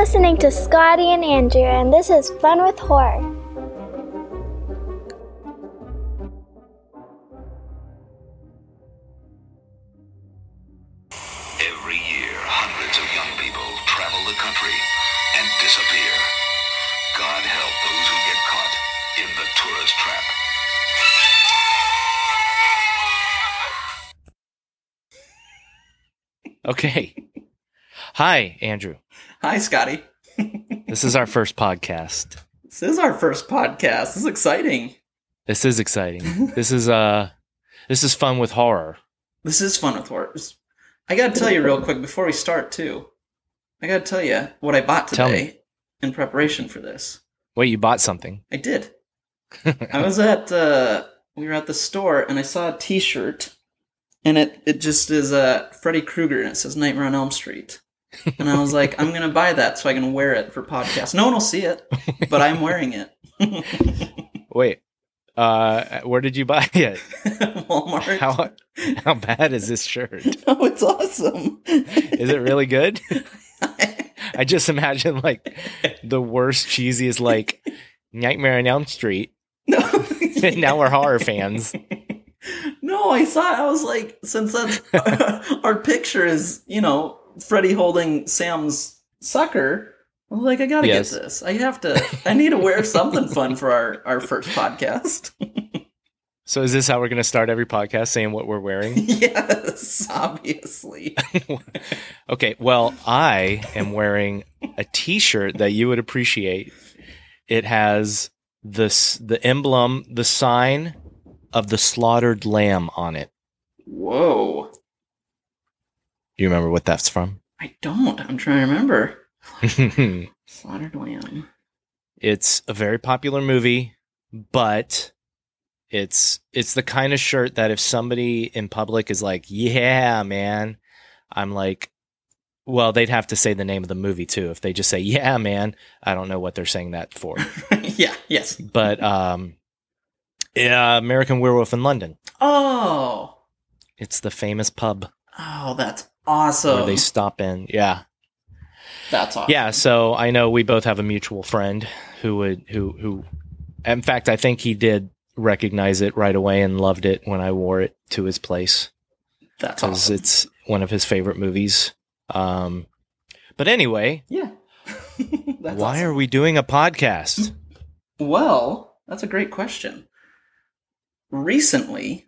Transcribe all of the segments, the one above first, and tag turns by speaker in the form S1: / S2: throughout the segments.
S1: You're listening to Scotty and Andrew, and this is Fun with Horror.
S2: Every year, hundreds of young people travel the country and disappear. God help those who get caught in the tourist trap.
S3: Okay. Hi, Andrew.
S4: Hi, Scotty.
S3: This is our first podcast.
S4: This is our first podcast. This is exciting.
S3: This is exciting. This is uh this is fun with horror.
S4: This is fun with horror. I gotta tell you real quick before we start, too. I gotta tell you what I bought today in preparation for this.
S3: Wait, you bought something.
S4: I did. I was at uh we were at the store and I saw a T-shirt, and it it just is uh Freddy Krueger and it says Nightmare on Elm Street. And I was like, I'm gonna buy that so I can wear it for podcast. No one will see it, but I'm wearing it.
S3: Wait. Uh where did you buy it?
S4: Walmart.
S3: How how bad is this shirt?
S4: Oh, it's awesome.
S3: Is it really good? I just imagine like the worst cheesiest like Nightmare on Elm Street.
S4: no.
S3: Now we're horror fans.
S4: No, I saw. it. I was like, since that's our picture is, you know, Freddy holding Sam's sucker. I was like, I gotta
S3: Yes.
S4: get this. I have to. I need to wear something fun for our our first podcast.
S3: So is this how we're gonna start every podcast saying what we're wearing?
S4: yes, obviously.
S3: Okay, well, I am wearing a T-shirt that you would appreciate. It has this the emblem, the sign of the slaughtered lamb on it.
S4: Whoa,
S3: You remember what that's from?
S4: I don't. I'm trying to remember. Slaughtered lamb.
S3: it's a very popular movie, but it's it's the kind of shirt that if somebody in public is like, "Yeah, man," I'm like, well, they'd have to say the name of the movie too. If they just say, "Yeah, man," I don't know what they're saying that for.
S4: yeah. Yes.
S3: but um yeah, American Werewolf in London.
S4: Oh.
S3: It's the famous pub
S4: Oh, that's awesome.
S3: where they stop in. Yeah.
S4: that's awesome.
S3: Yeah, so I know we both have a mutual friend who would who who in fact I think he did recognize it right away and loved it when I wore it to his place
S4: That's
S3: cuz
S4: awesome.
S3: it's one of his favorite movies. Um but anyway,
S4: Yeah. That's
S3: why
S4: awesome.
S3: are we doing a podcast?
S4: Well, that's a great question. Recently,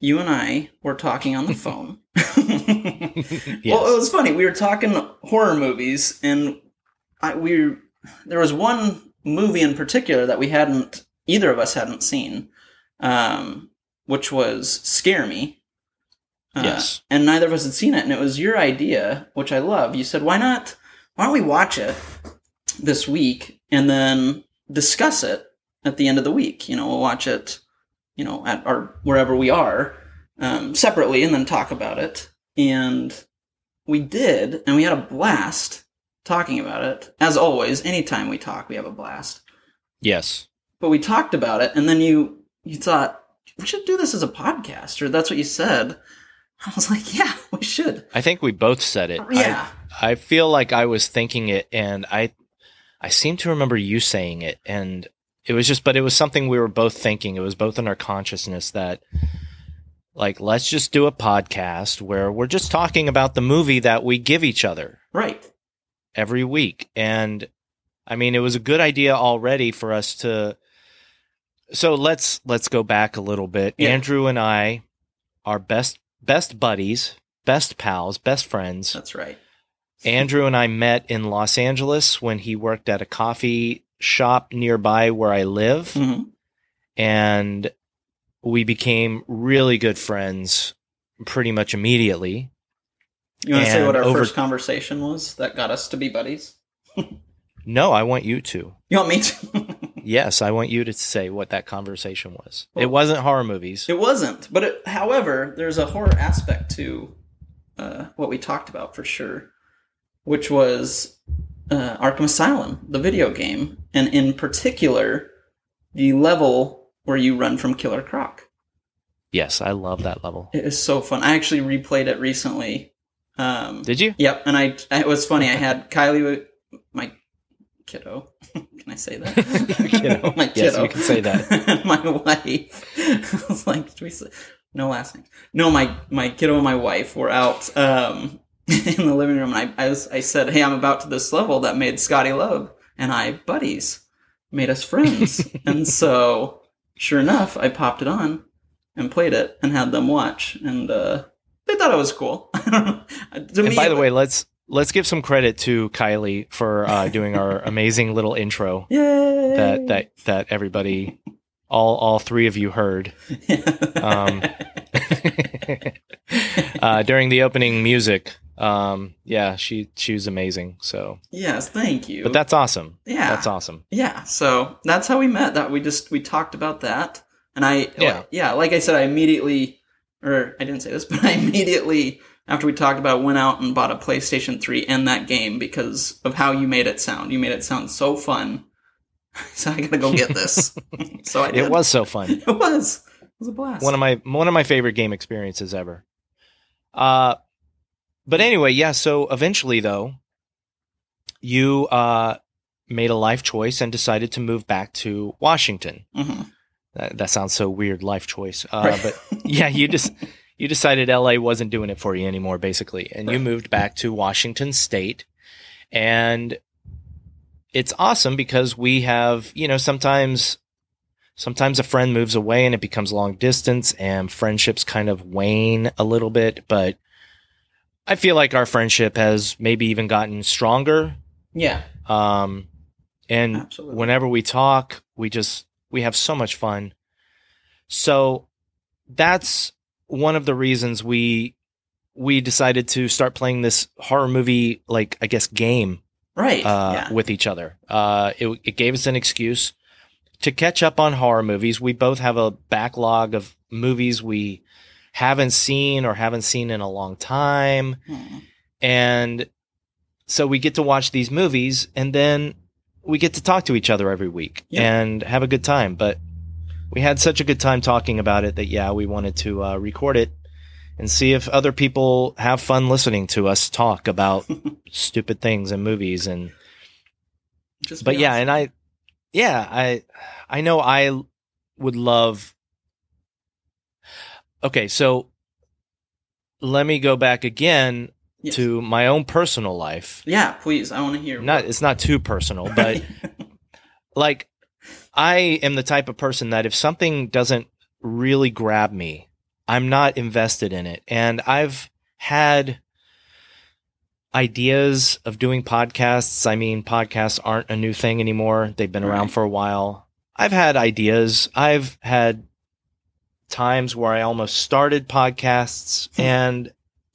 S4: you and I were talking on the phone. Well, it was funny. We were talking horror movies, and I, we there was one movie in particular that we hadn't either of us hadn't seen, um, which was Scare Me. Uh,
S3: Yes.
S4: and neither of us had seen it, and it was your idea, which I love. You said, "Why not? Why don't we watch it this week and then discuss it at the end of the week? You know, we'll watch it, you know, at our wherever we are um, separately, and then talk about it." And we did, and we had a blast talking about it. As always, anytime we talk, we have a blast.
S3: Yes.
S4: But we talked about it, and then you you thought we should do this as a podcast, or that's what you said. I was like, yeah, we should.
S3: I think we both said it. I-
S4: Yeah,
S3: I feel like I was thinking it and I I seem to remember you saying it and it was just but it was something we were both thinking. It was both in our consciousness that like let's just do a podcast where we're just talking about the movie that we give each other
S4: right.
S3: every week. And I mean, it was a good idea already for us to So let's let's go back a little bit.
S4: Yeah.
S3: Andrew and I are best best buddies, best pals, best friends.
S4: That's right.
S3: Andrew and I met in Los Angeles when he worked at a coffee shop nearby where I live,
S4: hmm
S3: and we became really good friends pretty much immediately.
S4: You want to say what our
S3: over-
S4: first conversation was that got us to be buddies?
S3: No, I want you to.
S4: You want me to?
S3: Yes, I want you to say what that conversation was.
S4: Well-
S3: it wasn't horror movies.
S4: It wasn't, but it, however, there's a horror aspect to uh, what we talked about for sure, which was uh, Arkham Asylum, the video game, and in particular, the level where you run from Killer Croc.
S3: yes, I love that level.
S4: It is so fun. I actually replayed it recently. Um,
S3: Did you?
S4: Yep, and I it was funny. I had Kylie, my kiddo. can I say that?
S3: Kiddo.
S4: my
S3: Yes,
S4: kiddo.
S3: you can say that.
S4: my wife. I was like, we say- no last name. No, my my kiddo and my wife were out um, in the living room, and I I, was, I said, "Hey, I'm about to this level that made Scotty Love and I buddies, made us friends." and so, sure enough, I popped it on and played it and had them watch, and uh, they thought it was cool. I don't know. To
S3: And
S4: me,
S3: by the way, let's let's give some credit to Kylie for uh, doing our amazing little intro
S4: yay!
S3: that that that everybody, all all three of you heard um, uh, during the opening music. Um, yeah, she she was amazing. So,
S4: yes, thank you.
S3: but that's awesome.
S4: yeah,
S3: That's awesome.
S4: Yeah, so that's how we met. That we just we talked about that, and I
S3: Yeah.
S4: yeah, like I said, I immediately, or I didn't say this, but I immediately after we talked about, it, went out and bought a PlayStation Three and that game because of how you made it sound. You made it sound so fun. So I gotta go get this. so I did.
S3: It was so fun.
S4: It was. It was a blast.
S3: one of my one of my favorite game experiences ever. Uh, but anyway, yeah. So eventually, though, you uh made a life choice and decided to move back to Washington.
S4: Mhm.
S3: That, that sounds so weird, life choice. Uh,
S4: Right.
S3: But yeah, you just you decided LA wasn't doing it for you anymore, basically, and you moved back to Washington State, and it's awesome because we have you know sometimes sometimes a friend moves away and it becomes long distance and friendships kind of wane a little bit but i feel like our friendship has maybe even gotten stronger
S4: yeah,
S3: um and
S4: absolutely.
S3: whenever we talk we just we have so much fun so that's one of the reasons we we decided to start playing this horror movie like i guess game
S4: right.
S3: uh,
S4: yeah.
S3: with each other. Uh, it, it gave us an excuse to catch up on horror movies. We both have a backlog of movies we haven't seen or haven't seen in a long time.
S4: Hmm.
S3: And so we get to watch these movies and then we get to talk to each other every week
S4: Yep.
S3: and have a good time. But we had such a good time talking about it that, yeah, we wanted to uh, record it and see if other people have fun listening to us talk about stupid things and movies and
S4: Just
S3: but yeah and i yeah i i know i would love okay so let me go back again
S4: Yes.
S3: to my own personal life
S4: yeah, please. I want to hear.
S3: not it's not too personal but like i am the type of person that if something doesn't really grab me i'm not invested in it and i've had ideas of doing podcasts i mean podcasts aren't a new thing anymore they've been around for a while i've had ideas i've had times where i almost started podcasts
S4: Hmm.
S3: and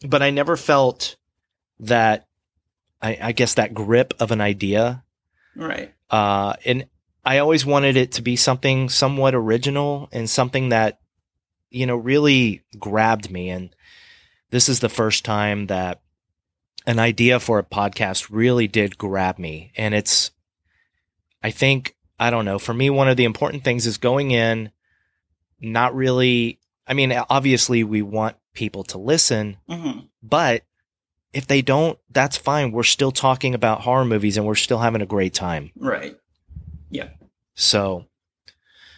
S3: but i never felt that I, I guess that grip of an idea
S4: right.
S3: uh, and I always wanted it to be something somewhat original and something that, you know, really grabbed me. And this is the first time that an idea for a podcast really did grab me. And it's, I think, I don't know, for me, one of the important things is going in, not really, I mean, obviously we want people to listen,
S4: hmm
S3: but if they don't, that's fine. We're still talking about horror movies and we're still having a great time.
S4: Right. Yeah.
S3: So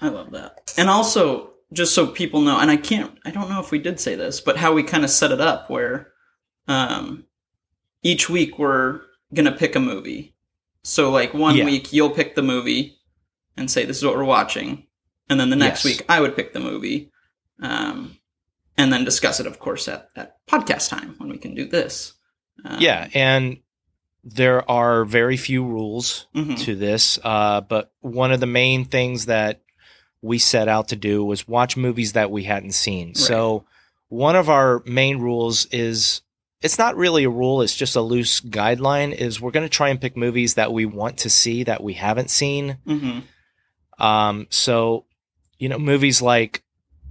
S4: I love that. And also, just so people know, and I can't, I don't know if we did say this, but how we kind of set it up where um, each week we're going to pick a movie. So, like, one
S3: Yeah.
S4: week you'll pick the movie and say, this is what we're watching. And then the next
S3: Yes.
S4: week I would pick the movie. Um, and then discuss it, of course, at, at podcast time when we can do this. Um,
S3: yeah, and there are very few rules
S4: mhm.
S3: to this, uh, but one of the main things that we set out to do was watch movies that we hadn't seen. So one of our main rules is it's not really a rule, it's just a loose guideline is we're going to try and pick movies that we want to see that we haven't seen.
S4: Mhm.
S3: Um, so, you know, movies like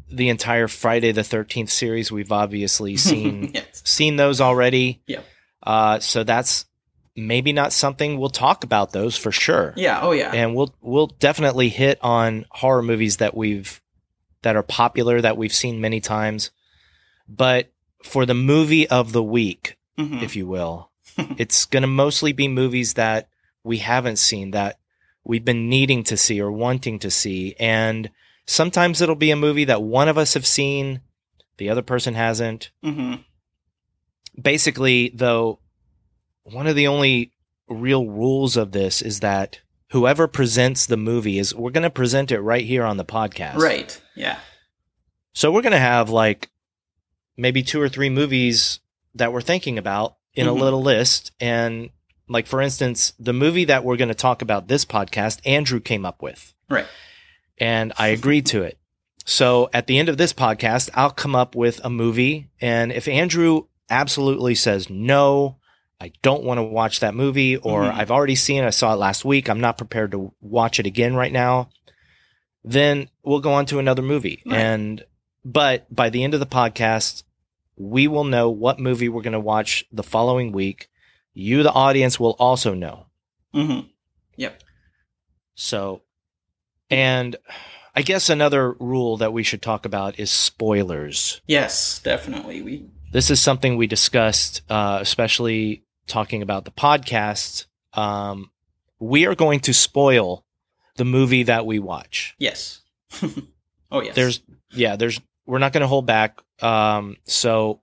S3: the entire Friday the 13th series, we've obviously seen
S4: yes.
S3: seen those already.
S4: Yeah.
S3: Uh, so that's maybe not something we'll talk about those for sure.
S4: Yeah. Oh, yeah.
S3: And we'll we'll definitely hit on horror movies that we've that are popular that we've seen many times. But for the movie of the week,
S4: Mhm.
S3: if you will, it's going to mostly be movies that we haven't seen that we've been needing to see or wanting to see. And sometimes it'll be a movie that one of us have seen, the other person hasn't.
S4: hmm
S3: Basically, though, one of the only real rules of this is that whoever presents the movie is we're going to present it right here on the podcast.
S4: Right. Yeah.
S3: So we're going to have like maybe two or three movies that we're thinking about in
S4: Mhm.
S3: a little list. And like, for instance, the movie that we're going to talk about this podcast, Andrew came up with.
S4: Right.
S3: And I agreed to it. So at the end of this podcast, I'll come up with a movie. And if Andrew absolutely says, no, I don't want to watch that movie, or
S4: Mhm.
S3: I've already seen it, I saw it last week, I'm not prepared to watch it again right now, then we'll go on to another movie.
S4: Right.
S3: And, but by the end of the podcast, we will know what movie we're going to watch the following week. You, the audience, will also know.
S4: hmm Yep.
S3: So, and I guess another rule that we should talk about is spoilers.
S4: Yes, definitely. We
S3: This is something we discussed, uh, especially talking about the podcast. Um, we are going to spoil the movie that we watch.
S4: yes. oh yes.
S3: There's, yeah, there's, we're not going to hold back. Um, so,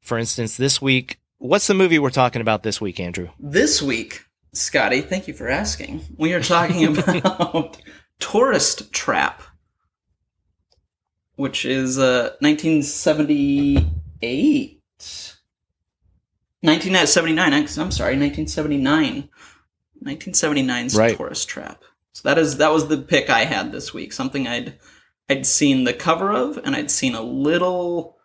S3: for instance, this week, what's the movie we're talking about this week, Andrew?
S4: This week, Scotty, thank you for asking. We are talking about Tourist Trap, which is uh, 1978. 1979, I'm sorry, 1979. 1979's
S3: Right.
S4: Tourist Trap. So that is that was the pick I had this week. Something I'd I'd seen the cover of and I'd seen a little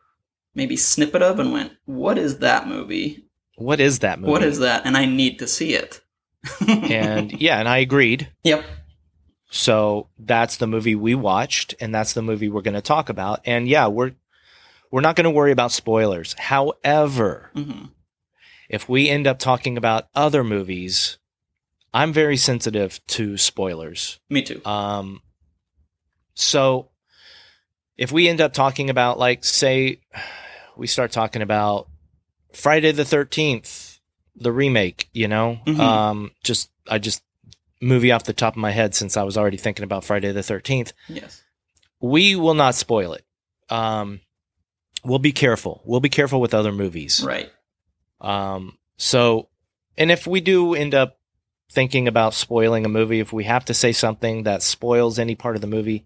S4: maybe snippet of and went, "What is that movie?
S3: What is that movie?
S4: What is that?" And I need to see it.
S3: And yeah, and I agreed.
S4: yep.
S3: So that's the movie we watched, and that's the movie we're going to talk about. And yeah, we're we're not going to worry about spoilers. However,
S4: hmm
S3: if we end up talking about other movies, I'm very sensitive to spoilers.
S4: Me too.
S3: Um, so if we end up talking about, like, say, we start talking about Friday the Thirteenth, the remake, you know,
S4: Mhm.
S3: um, just I just movie off the top of my head since I was already thinking about Friday the Thirteenth.
S4: Yes.
S3: We will not spoil it. Um, we'll be careful. We'll be careful with other movies.
S4: Right.
S3: Um, so, and if we do end up thinking about spoiling a movie, if we have to say something that spoils any part of the movie,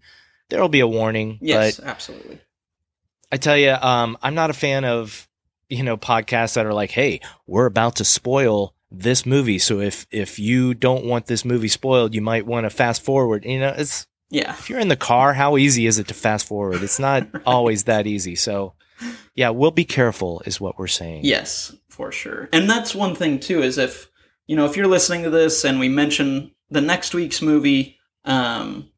S3: there will be a warning.
S4: Yes, absolutely.
S3: I tell you, um, I'm not a fan of you know podcasts that are like, "Hey, we're about to spoil this movie, so if if you don't want this movie spoiled, you might want to fast forward." You know, it's
S4: Yeah.
S3: if you're in the car, how easy is it to fast forward? It's not always that easy. So, yeah, we'll be careful, is what we're saying.
S4: Yes, for sure. And that's one thing too is if you know if you're listening to this and we mention the next week's movie, um,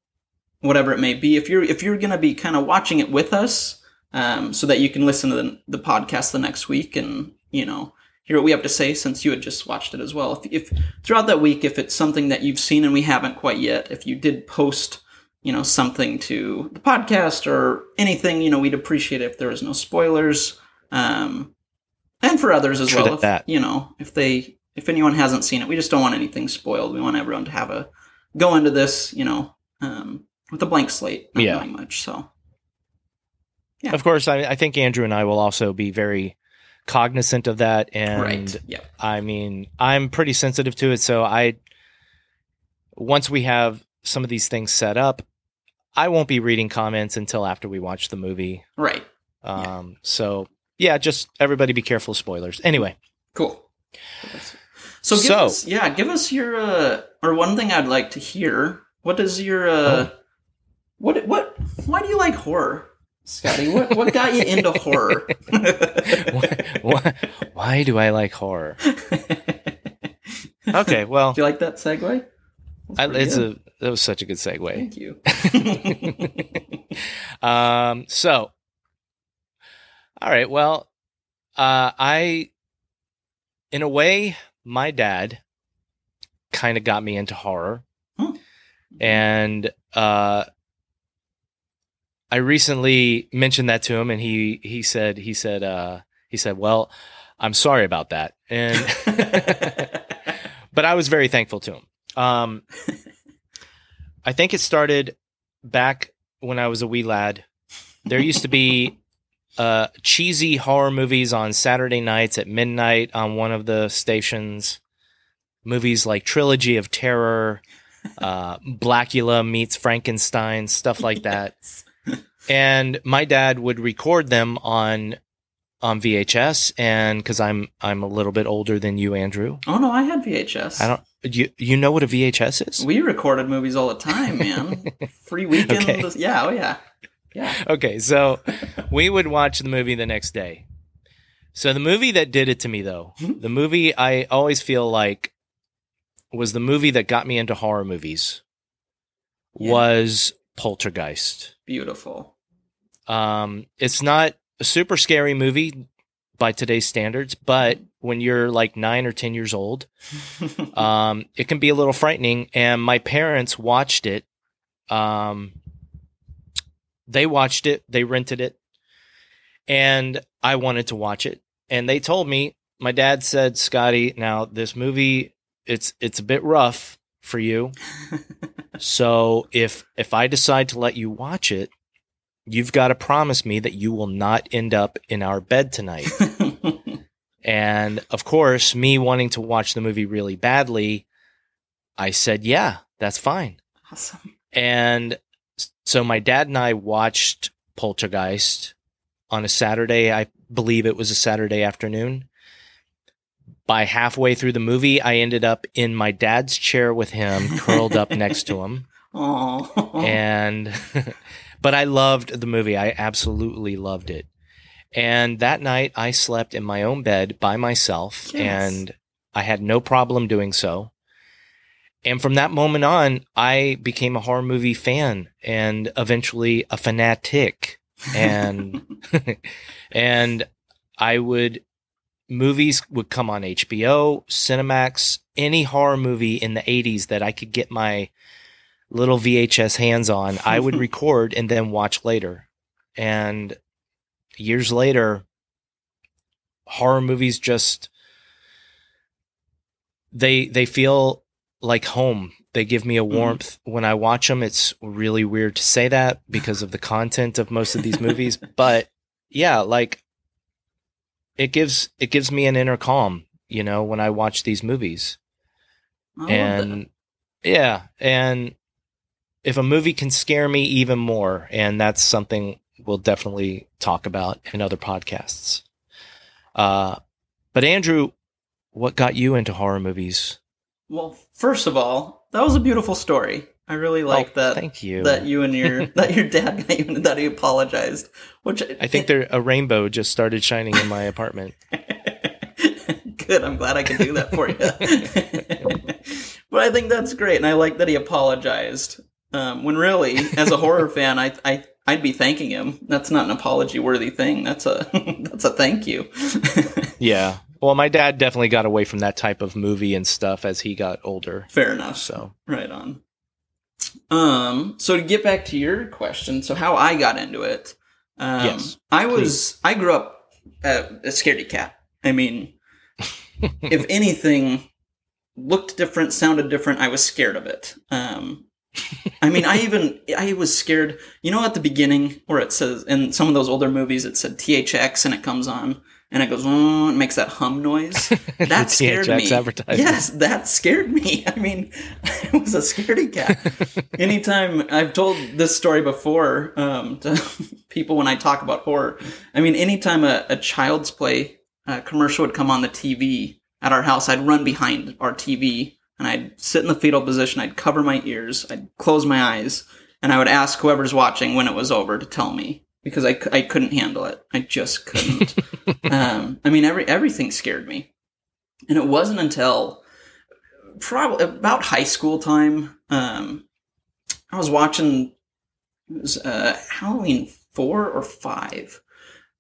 S4: whatever it may be, if you're if you're gonna be kind of watching it with us, um, so that you can listen to the, the podcast the next week and you know hear what we have to say since you had just watched it as well. If, if throughout that week, if it's something that you've seen and we haven't quite yet, if you did post you know something to the podcast or anything, you know we'd appreciate it if there was no spoilers. Um, and for others as well. If,
S3: that.
S4: You know, if they if anyone hasn't seen it, we just don't want anything spoiled. We want everyone to have a go into this, you know, um, with a blank slate, not
S3: Yeah.
S4: knowing much. So Yeah.
S3: Of course, I, I think Andrew and I will also be very cognizant of that. And
S4: right, yeah,
S3: I mean, I'm pretty sensitive to it. So I, once we have some of these things set up, I won't be reading comments until after we watch the movie.
S4: right,
S3: Um, So yeah, just everybody be careful of spoilers. Anyway,
S4: cool. So give
S3: So-
S4: us, yeah, give us your uh, or one thing I'd like to hear. What is your uh,
S3: Oh.
S4: what what? Why do you like horror, Scotty? What what got you into horror?
S3: why, why do I like horror? Okay, well,
S4: Do you like that segue?
S3: I, it's
S4: good.
S3: a that was such a good segue.
S4: Thank you.
S3: um, so, all right. Well, uh, I, in a way, my dad kind of got me into horror,
S4: Hmm.
S3: and uh, I recently mentioned that to him, and he he said he said uh, he said, "Well, I'm sorry about that," and but I was very thankful to him. Um, I think it started back when I was a wee lad. There used to be uh, cheesy horror movies on Saturday nights at midnight on one of the stations. Movies like Trilogy of Terror, uh, Blacula meets Frankenstein, stuff like that. And my dad would record them on on VHS, and because I'm I'm a little bit older than you, Andrew.
S4: Oh no, I had VHS.
S3: I don't. You you know what a VHS is?
S4: We recorded movies all the time, man. Free weekend.
S3: Okay.
S4: Yeah. Oh yeah. Yeah.
S3: okay, so we would watch the movie the next day. So the movie that did it to me though, mm-hmm. the movie I always feel like was the movie that got me into horror movies
S4: Yeah.
S3: was Poltergeist.
S4: Beautiful.
S3: Um it's not a super scary movie by today's standards, but when you're like 9 or 10 years old, um it can be a little frightening. And my parents watched it um they watched it they rented it and i wanted to watch it. And they told me my dad said scotty now this movie it's it's a bit rough for you. So if if i decide to let you watch it you've got to promise me that you will not end up in our bed tonight and of course, me wanting to watch the movie really badly, I said, yeah, that's fine.
S4: awesome.
S3: And so my dad and I watched Poltergeist on a Saturday. I believe it was a Saturday afternoon. By halfway through the movie, I ended up in my dad's chair with him, curled up next to him.
S4: Oh.
S3: And, but I loved the movie. I absolutely loved it. And that night I slept in my own bed by myself
S4: Yes.
S3: and I had no problem doing so. And from that moment on, I became a horror movie fan and eventually a fanatic. And, and I would, movies would come on HBO, Cinemax, any horror movie in the 80s that I could get my little VHS hands on, I would record and then watch later. And years later, horror movies just they they feel like home. They give me a hmm. warmth when I watch them. It's really weird to say that because of the content of most of these movies, but yeah, like it gives it gives me an inner calm, you know, when I watch these movies
S4: I
S3: and yeah and if a movie can scare me even more and that's something we'll definitely talk about in other podcasts uh but andrew what got you into horror movies
S4: Well, first of all, that was a beautiful story. I really like
S3: Oh,
S4: that.
S3: thank you
S4: That you and your that your dad got you that he apologized. Which
S3: i think there a rainbow just started shining in my apartment
S4: Good. I'm glad I could do that for you. but I think that's great, and I like that he apologized. Um, when really, as a horror fan, I, I I'd be thanking him. That's not an apology worthy thing. That's a that's a thank you.
S3: yeah well my dad definitely got away from that type of movie and stuff as he got older
S4: Fair enough.
S3: so
S4: Right on. Um, so to get back to your question, so how I got into it, um,
S3: Yes,
S4: I was I grew up uh, a scaredy cat. I mean, if anything looked different, sounded different, I was scared of it. Um, I mean, I even I was scared. You know, at the beginning where it says in some of those older movies, it said THX and it comes on and it goes "Mm," and makes that hum noise. That scared
S3: THX
S4: me. Yes, that scared me. I mean, I was a scaredy cat. anytime I've told this story before um, to people when I talk about horror. I mean, anytime a, a Child's Play uh, commercial would come on the TV at our house, I'd run behind our TV and I'd sit in the fetal position. I'd cover my ears. I'd close my eyes, and I would ask whoever's watching when it was over to tell me because I, I couldn't handle it. I just couldn't. um, I mean, every everything scared me, and it wasn't until probably about high school time. Um, I was watching it was uh, Halloween four or five.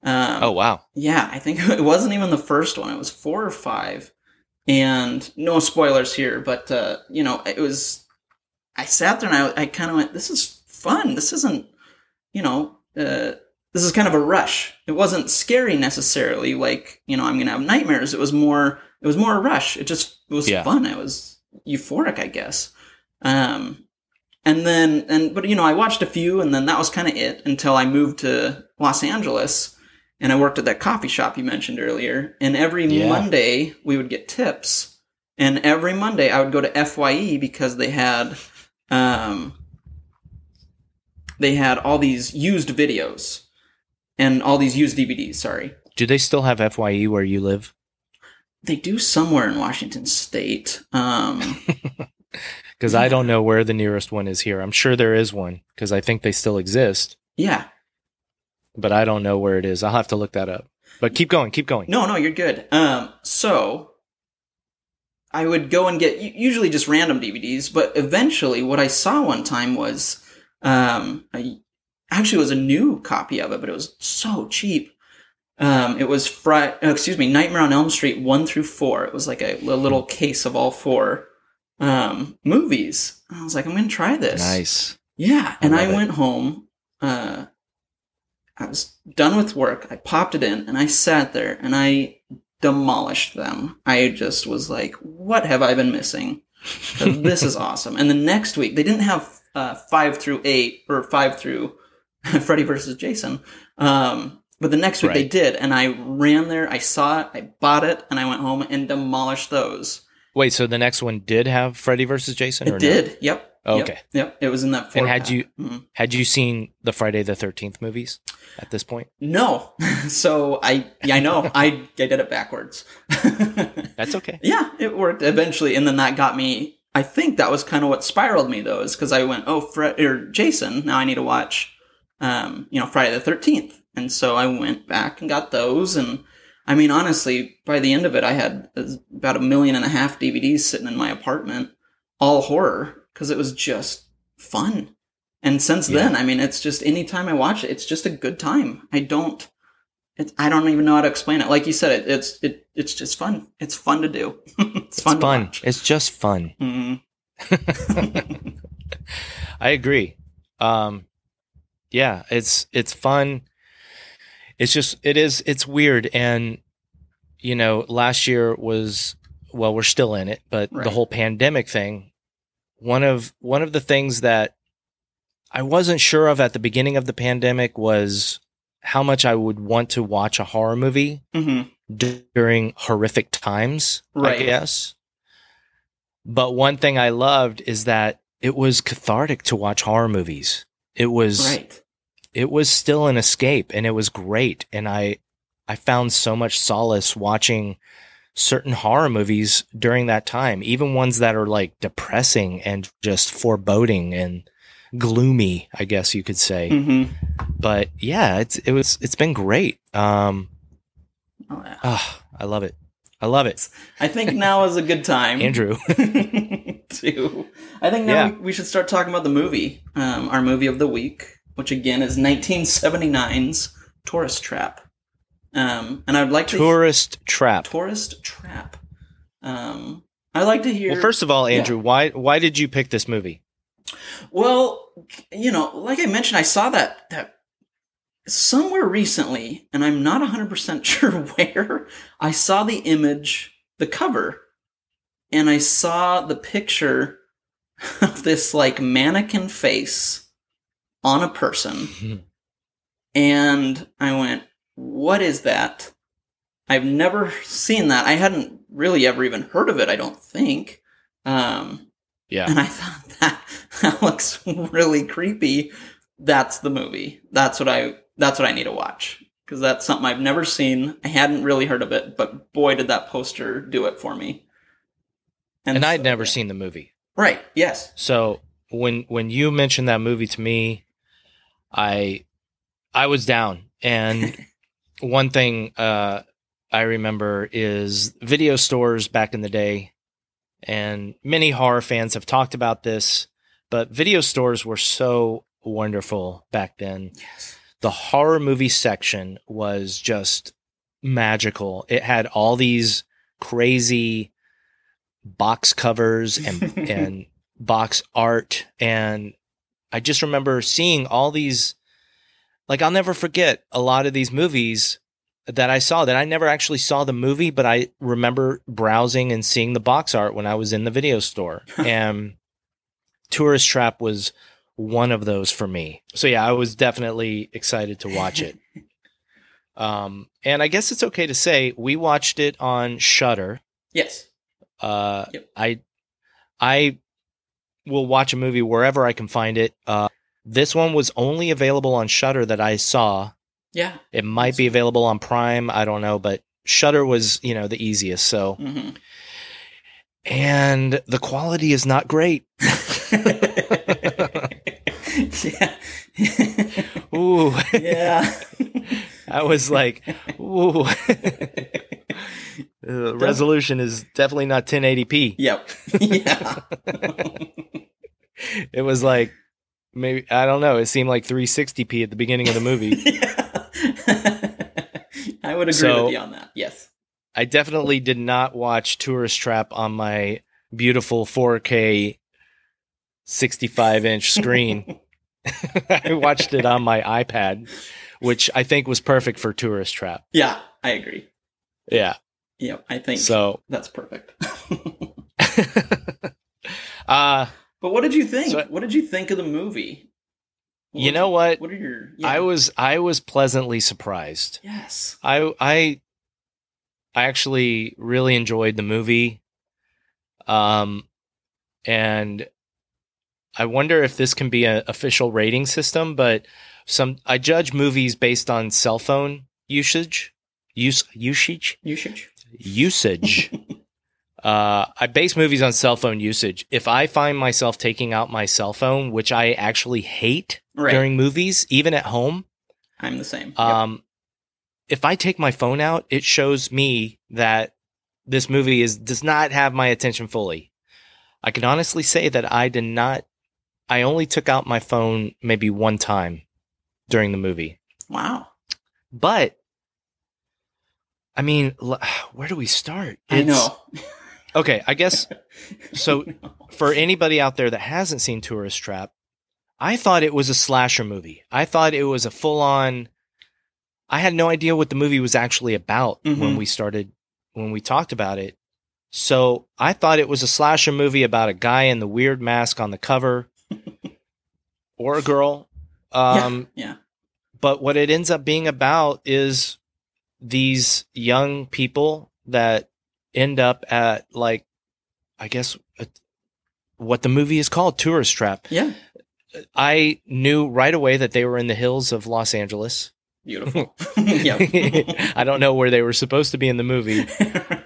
S4: Um,
S3: oh wow
S4: yeah, I think it wasn't even the first one. It was four or five, and no spoilers here, but uh, you know, it was. I sat there and I, I kind of went, "This is fun. This isn't, you know, uh, this is kind of a rush. It wasn't scary necessarily. Like, you know, I'm gonna have nightmares. It was more, it was more a rush. It just it was
S3: Yeah.
S4: fun. It was euphoric, I guess. Um, and then and but you know I watched a few, and then that was kind of it until I moved to Los Angeles, and I worked at that coffee shop you mentioned earlier. And every
S3: Yeah.
S4: Monday we would get tips, and every Monday I would go to FYE because they had. Um, they had all these used videos and all these used DVDs. Sorry,
S3: Do they still have FYE where you live?
S4: they do somewhere in Washington State. Um,
S3: Because I don't know where the nearest one is here. I'm sure there is one because I think they still exist,
S4: yeah,
S3: but I don't know where it is. I'll have to look that up. But keep going, keep going.
S4: no, no, you're good. Um, so I would go and get usually just random DVDs, but eventually, what I saw one time was um, I, actually it was a new copy of it, but it was so cheap. Um, it was Fri- uh, excuse me, Nightmare on Elm Street one through four. It was like a, a little case of all four um, movies. I was like, I'm gonna try this.
S3: Nice.
S4: Yeah,
S3: I
S4: and I,
S3: love it.
S4: went home. Uh, I was done with work. I popped it in, and I sat there, and I demolished them. I just was like, "What have I been missing? this is awesome." And the next week, they didn't have uh, five through eight or five through Freddy versus Jason. Um, but the next week they did, and I ran there. I saw it. I bought it, and I went home and demolished those.
S3: Wait, so the next one did have Freddy versus Jason?
S4: It
S3: no?
S4: did.
S3: Oh,
S4: Yep.
S3: Okay.
S4: Yep. It was in that.
S3: And had
S4: pack.
S3: you-
S4: Mhm.
S3: Had you seen the Friday the Thirteenth movies at this point?
S4: No. so I yeah, I know. I I did it backwards.
S3: That's okay.
S4: yeah, it worked eventually and then that got me I think that was kind of what spiraled me though, is because I went, oh, Fred or Jason, now I need to watch, um, you know, Friday the Thirteenth, and so I went back and got those, and I mean, honestly, by the end of it, I had about a million and a half DVDs sitting in my apartment, all horror, because it was just fun. And since
S3: Yeah.
S4: then, I mean, it's just anytime I watch it, it's just a good time. I don't, it, I don't even know how to explain it. Like you said, it, it's it, it's just fun. It's fun to do. it's
S3: It's
S4: fun.
S3: fun. It's just fun.
S4: Mhm.
S3: I agree. Um, yeah, it's it's fun. It's just it is it's weird, and you know, last year was well, we're still in it, but the whole pandemic thing. One of one of the things that I wasn't sure of at the beginning of the pandemic was how much I would want to watch a horror movie
S4: Mhm.
S3: during horrific times,
S4: Right.
S3: I guess. But one thing I loved is that it was cathartic to watch horror movies. It was
S4: Right.
S3: it was still an escape and it was great and I I found so much solace watching certain horror movies during that time, even ones that are like depressing and just foreboding and gloomy, I guess you could say.
S4: hmm
S3: But yeah, it's it was it's been great. Um
S4: Oh, yeah.
S3: ah, I love it. I love it.
S4: I think now is a good time,
S3: Andrew.
S4: to I think now
S3: Yeah.
S4: we, we should start talking about the movie, um, our movie of the week, which again is 1979's Tourist Trap. Um, and I'd like to
S3: Tourist Trap.
S4: Tourist Trap. Um, I'd like to hear.
S3: Well, first of all, Andrew, why why did you pick this movie?
S4: Well, you know, like I mentioned, I saw that that somewhere recently, and I'm not 100% sure where. I saw the image, the cover, and I saw the picture of this like mannequin face on a person, and I went, "What is that?" I've never seen that. I hadn't really ever even heard of it. I don't think. Um,
S3: Yeah.
S4: and I thought that that looks really creepy. That's the movie. That's what I that's what I need to watch because that's something I've never seen. I hadn't really heard of it, but boy, did that poster do it for me.
S3: And I'd
S4: so,
S3: never
S4: yeah.
S3: seen the movie.
S4: Right? Yes.
S3: So when when you mentioned that movie to me, I I was down. And one thing uh, I remember is video stores back in the day, and many horror fans have talked about this, but video stores were so wonderful back then.
S4: Yes.
S3: The horror movie section was just magical. It had all these crazy box covers and and box art and I just remember seeing all these like I'll never forget a lot of these movies that I saw that I never actually saw the movie, but I remember browsing and seeing the box art when I was in the video store. and Tourist Trap was one of those for me. So yeah, I was definitely excited to watch it. um, and I guess it's okay to say we watched it on Shudder.
S4: Yes.
S3: Uh,
S4: Yep.
S3: I I will watch a movie wherever I can find it. Uh, this one was only available on Shudder that I saw.
S4: Yeah.
S3: It might be available on Prime. I don't know, but Shudder was you know the easiest. So
S4: hmm
S3: and the quality is not great.
S4: yeah.
S3: Ooh,
S4: yeah.
S3: I was like, ooh. the resolution is definitely not 1080p.
S4: Yep. Yeah.
S3: It was like maybe I don't know. It seemed like 360p at the beginning of the movie.
S4: I would agree
S3: So-
S4: with you on that. Yes.
S3: I definitely did not watch Tourist Trap on my beautiful 4K 65 inch screen. I watched it on my iPad, which I think was perfect for Tourist Trap.
S4: Yeah, I agree.
S3: Yeah.
S4: Yep, I think
S3: So,
S4: that's perfect.
S3: uh,
S4: but what did you think?
S3: So-
S4: what did you think of the movie? What
S3: You know what?
S4: What are your? yeah.
S3: I was I was pleasantly surprised.
S4: Yes.
S3: I I I actually really enjoyed the movie. Um and I wonder if this can be an official rating system, but some I judge movies based on cell phone usage. Use usage
S4: Usage.
S3: usage. uh, I base movies on cell phone usage. If I find myself taking out my cell phone, which I actually hate
S4: Right.
S3: during movies, even at home,
S4: I'm the same. Yep.
S3: um, if I take my phone out, it shows me that this movie is does not have my attention fully. I can honestly say that I did not. I only took out my phone maybe one time during the movie,
S4: wow.
S3: but I mean, where do we start?
S4: I know.
S3: Okay, I guess so. For anybody out there that hasn't seen Tourist Trap, I thought it was a slasher movie. I thought it was a full on. I had no idea what the movie was actually about when
S4: Mhm.
S3: we started, when we talked about it. So I thought it was a slasher movie about a guy in the weird mask on the cover, or a girl. Um,
S4: yeah.
S3: but what it ends up being about is these young people that end up at like i guess what the movie is called tourist trap
S4: Yeah.
S3: i knew right away that they were in the hills of los angeles
S4: Beautiful. yeah.
S3: i don't know where they were supposed to be in the movie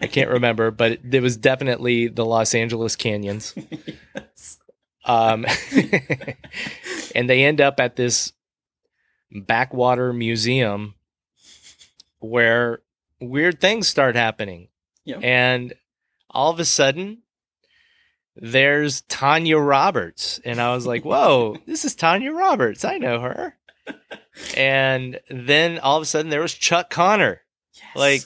S3: i can't remember but it, it was definitely the los angeles canyons
S4: Yes.
S3: um, and they end up at this backwater museum where weird things start happening.
S4: Yep.
S3: And all of a sudden, there's Tanya Roberts. And I was like, whoa, this is Tanya Roberts. I know her. and then all of a sudden, there was Chuck Connor.
S4: Yes.
S3: Like,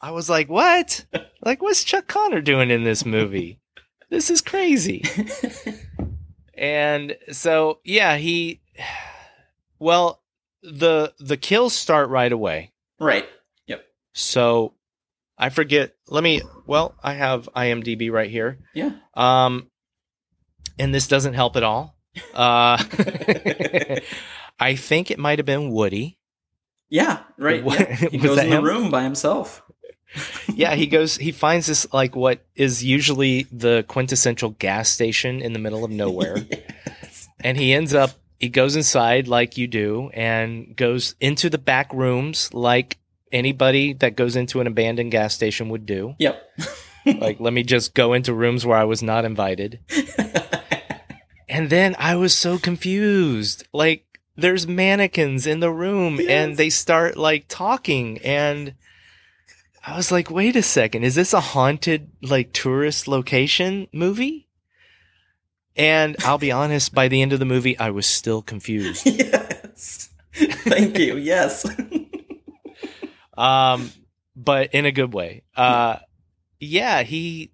S3: I was like, what? like, what's Chuck Connor doing in this movie? This is crazy. And so, yeah, he well, the the kills start right away.
S4: right. Yep.
S3: So, I forget. Let me well, I have IMDb right here.
S4: Yeah.
S3: Um and this doesn't help at all. Uh I think it might have been Woody.
S4: Yeah. Right.
S3: What-
S4: Yeah. He goes in the room by himself.
S3: Yeah, he goes he finds this like what is usually the quintessential gas station in the middle of nowhere.
S4: Yes.
S3: and he ends up he goes inside like you do and goes into the back rooms like anybody that goes into an abandoned gas station would do
S4: Yep.
S3: like let me just go into rooms where i was not invited and then i was so confused like there's mannequins in the room and they start like talking and i was like wait a second is this a haunted like tourist location movie and i'll be honest by the end of the movie i was still confused
S4: yes. Thank you. Yes.
S3: Um but in a good way uh yeah he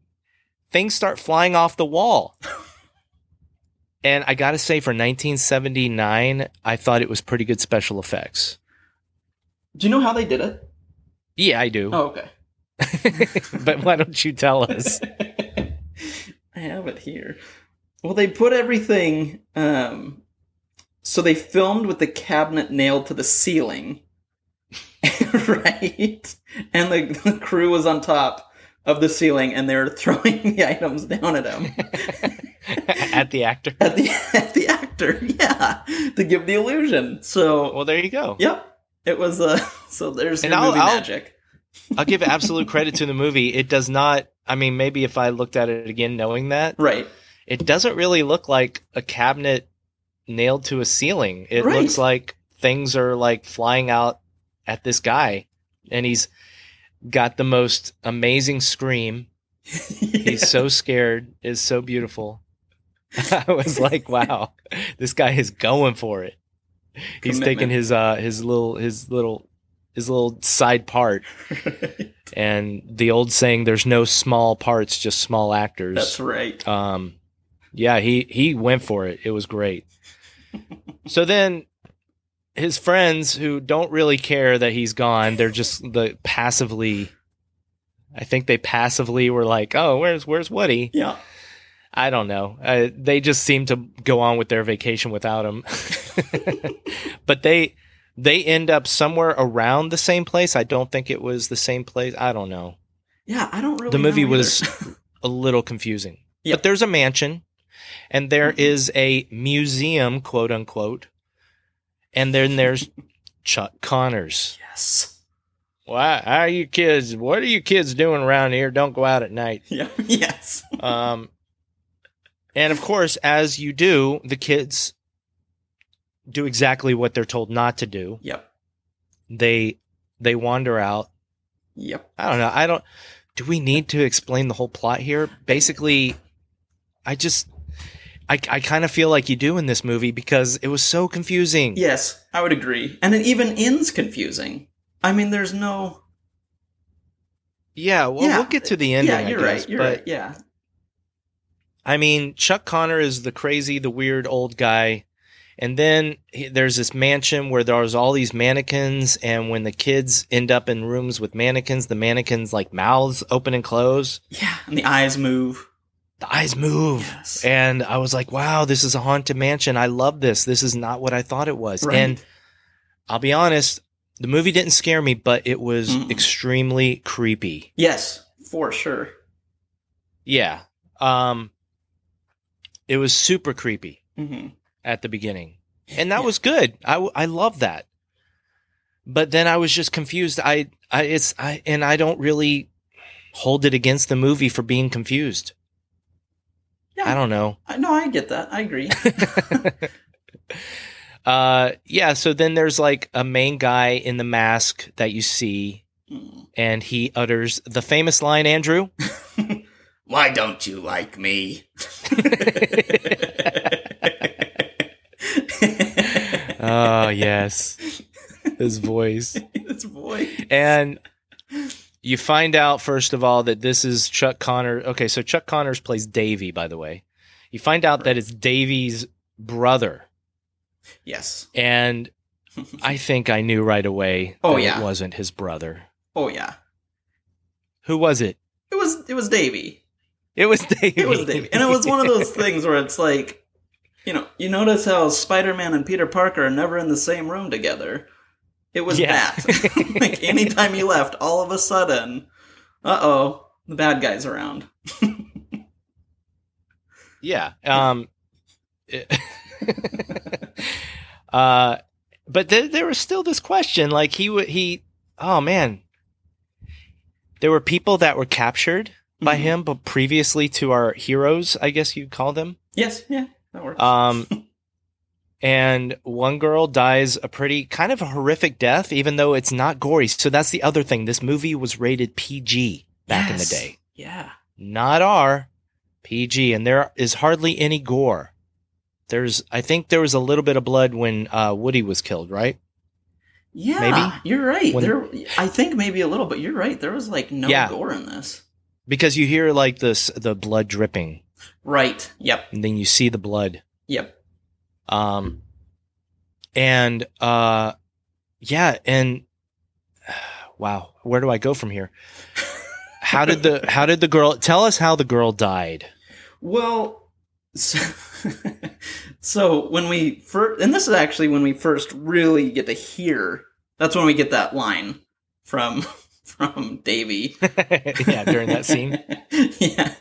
S3: things start flying off the wall and i gotta say for 1979 i thought it was pretty good special effects
S4: Do you know how they did it?
S3: Yeah, I do.
S4: Oh, okay.
S3: but why don't you tell us?
S4: I have it here. Well, they put everything. Um, so they filmed with the cabinet nailed to the ceiling, right? And the, the crew was on top of the ceiling, and they were throwing the items down at him.
S3: At the actor.
S4: at the at the actor, yeah, to give the illusion. So,
S3: Well, there you go.
S4: yep, it was. Uh, so there's
S3: And I'll-
S4: movie
S3: I'll-
S4: magic.
S3: I'll give absolute credit to the movie. It does not. I mean, maybe if I looked at it again, knowing that,
S4: Right.
S3: it doesn't really look like a cabinet nailed to a ceiling. It
S4: Right.
S3: looks like things are like flying out at this guy, and he's got the most amazing scream. He's so scared. Is so beautiful. I was like, wow, this guy is going for it. He's
S4: Commitment.
S3: taking his uh his little his little his little side part and the old saying there's no small parts just small actors
S4: That's right.
S3: um yeah he he went for it it was great so then his friends who don't really care that he's gone they're just the passively i think they passively were like oh where's where's woody
S4: Yeah.
S3: i don't know uh, they just seem to go on with their vacation without him but they they end up somewhere around the same place i don't think it was the same place i don't know
S4: Yeah, I don't really.
S3: the movie was a little confusing.
S4: Yep.
S3: But there's a mansion, and there
S4: Mhm.
S3: is a museum, quote unquote, and then there's Chuck Connors.
S4: yes.
S3: Why are you kids? What are you kids doing around here? Don't go out at night.
S4: Yeah. Yes.
S3: Um, and of course, as you do, the kids do exactly what they're told not to do.
S4: Yep.
S3: They they wander out
S4: Yep.
S3: I don't know. I don't. Do we need to explain the whole plot here? Basically, I just, I, I kind of feel like you do in this movie because it was so confusing.
S4: Yes, I would agree. And it even ends confusing. I mean, there's no.
S3: Yeah. Well,
S4: Yeah.
S3: we'll get to the ending.
S4: yeah, you're
S3: I guess,
S4: right. You're
S3: but,
S4: right. Yeah.
S3: I mean, Chuck Connor is the crazy, the weird old guy. And then he, there's this mansion where there's all these mannequins, and when the kids end up in rooms with mannequins, the mannequins like mouths open and close,
S4: Yeah. And the eyes move.
S3: The eyes move.
S4: Yes.
S3: And I was like, wow, this is a haunted mansion. I love this. This is not what I thought it was.
S4: Right.
S3: And I'll be honest, the movie didn't scare me, but it was
S4: Mm-mm.
S3: extremely creepy.
S4: Yes, for sure.
S3: Yeah. Um it was super creepy
S4: hmm
S3: at the beginning. And that
S4: Yeah.
S3: was good. i i love that. But then I was just confused. I I it's I and I don't really hold it against the movie for being confused.
S4: Yeah.
S3: I don't know.
S4: I, no, I get that. I agree.
S3: uh yeah so then there's like a main guy in the mask that you see
S4: Mm.
S3: and he utters the famous line andrew
S4: Why don't you like me?
S3: oh yes his voice
S4: His voice.
S3: and you find out first of all that this is chuck connor okay so chuck connors plays davy by the way you find out that it's davy's brother
S4: Yes.
S3: and i think i knew right away
S4: Oh, yeah.
S3: it wasn't his brother
S4: Oh yeah.
S3: who was it
S4: It was it was Davy.
S3: it was davy
S4: It was Davy. And it was one of those things where it's like you know, you notice how Spider-Man and Peter Parker are never in the same room together. It was
S3: Yeah.
S4: that. like anytime he left, all of a sudden, uh oh, the bad guy's around.
S3: Yeah. Um uh but there, there was still this question like he would he oh man there were people that were captured by
S4: Mhm.
S3: him but previously to our heroes I guess you'd call them
S4: Yes, yeah, that works.
S3: um and one girl dies a pretty kind of a horrific death even though it's not gory so that's the other thing this movie was rated PG back in the day
S4: Yeah.
S3: not R, PG, and there is hardly any gore. There's, I think there was a little bit of blood when uh, Woody was killed, right?
S4: Yeah,
S3: Maybe?
S4: you're right.
S3: When-
S4: there, I think maybe a little, but you're right. There was like no
S3: Yeah.
S4: gore in this.
S3: Because you hear like this, the blood dripping,
S4: Right. Yep.
S3: and then you see the blood.
S4: Yep.
S3: Um, and uh, yeah, and wow, where do I go from here? How did the how did the girl tell us how the girl died?
S4: Well, so, so when we first, and this is actually when we first really get to hear. That's when we get that line from from Davy.
S3: yeah, during that scene.
S4: yeah.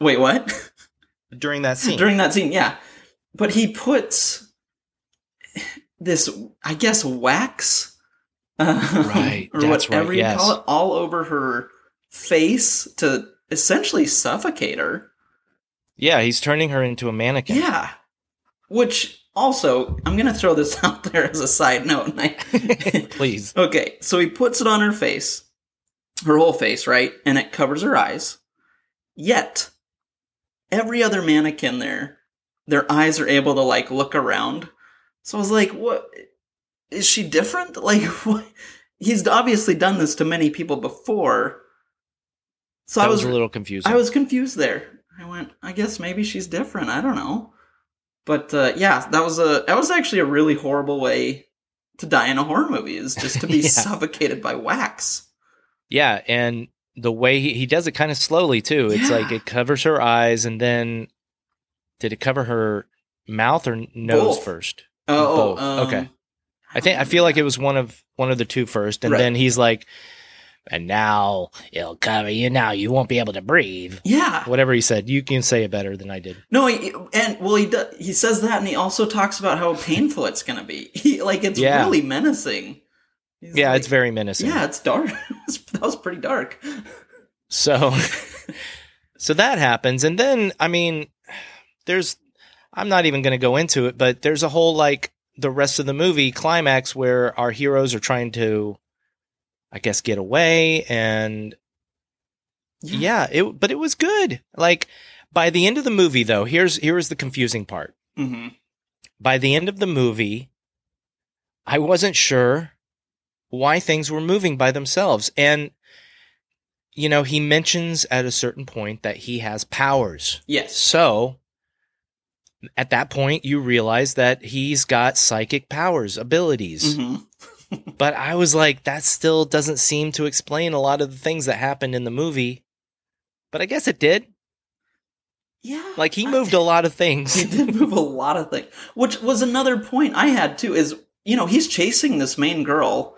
S4: Wait, what?
S3: During that scene.
S4: During that scene, yeah. But he puts this, I guess, wax,
S3: Right,
S4: or
S3: that's
S4: whatever
S3: right,
S4: you
S3: yes.
S4: call it, all over her face to essentially suffocate her.
S3: yeah, he's turning her into a mannequin.
S4: Yeah. Which also, I'm gonna throw this out there as a side note. I-
S3: Please.
S4: okay, so he puts it on her face, her whole face, right, and it covers her eyes. Yet, every other mannequin there, their eyes are able to like look around. So I was like, "What? Is she different? Like, what? He's obviously done this to many people before." So
S3: that
S4: I
S3: was,
S4: was
S3: a little confused.
S4: I was confused there. I went, I guess maybe she's different. I don't know. But uh, yeah, that was a that was actually a really horrible way to die in a horror movie is just to be
S3: Yeah.
S4: suffocated by wax.
S3: Yeah, and the way he, he does it kind of slowly too. It's like it covers her eyes and then did it cover her mouth or nose
S4: Both.
S3: first?
S4: Oh,
S3: Both.
S4: um,
S3: Okay. I think I feel like it was one of one of the two first, and
S4: Right.
S3: then he's like, and now it'll cover you. Now you won't be able to breathe.
S4: Yeah.
S3: Whatever he said, you can say it better than I did.
S4: No, he, and well, he does, he says that, and he also talks about how painful it's gonna be. He like it's
S3: Yeah.
S4: really menacing. He's
S3: Yeah,
S4: like-
S3: it's very menacing.
S4: yeah, it's dark. that was pretty dark.
S3: So, so that happens, and then I mean, there's. I'm not even going to go into it, but there's a whole like the rest of the movie climax where our heroes are trying to, I guess, get away, and yeah, it. But it was good. Like by the end of the movie, though, here's here's the confusing part.
S4: hmm
S3: By the end of the movie, I wasn't sure why things were moving by themselves, and you know, he mentions at a certain point that he has powers.
S4: Yes.
S3: So at that point, you realize that he's got psychic powers, abilities.
S4: hmm
S3: But I was like, that still doesn't seem to explain a lot of the things that happened in the movie. But I guess it did.
S4: Yeah.
S3: Like he moved a lot of things.
S4: he did move a lot of things which was another point i had too is you know he's chasing this main girl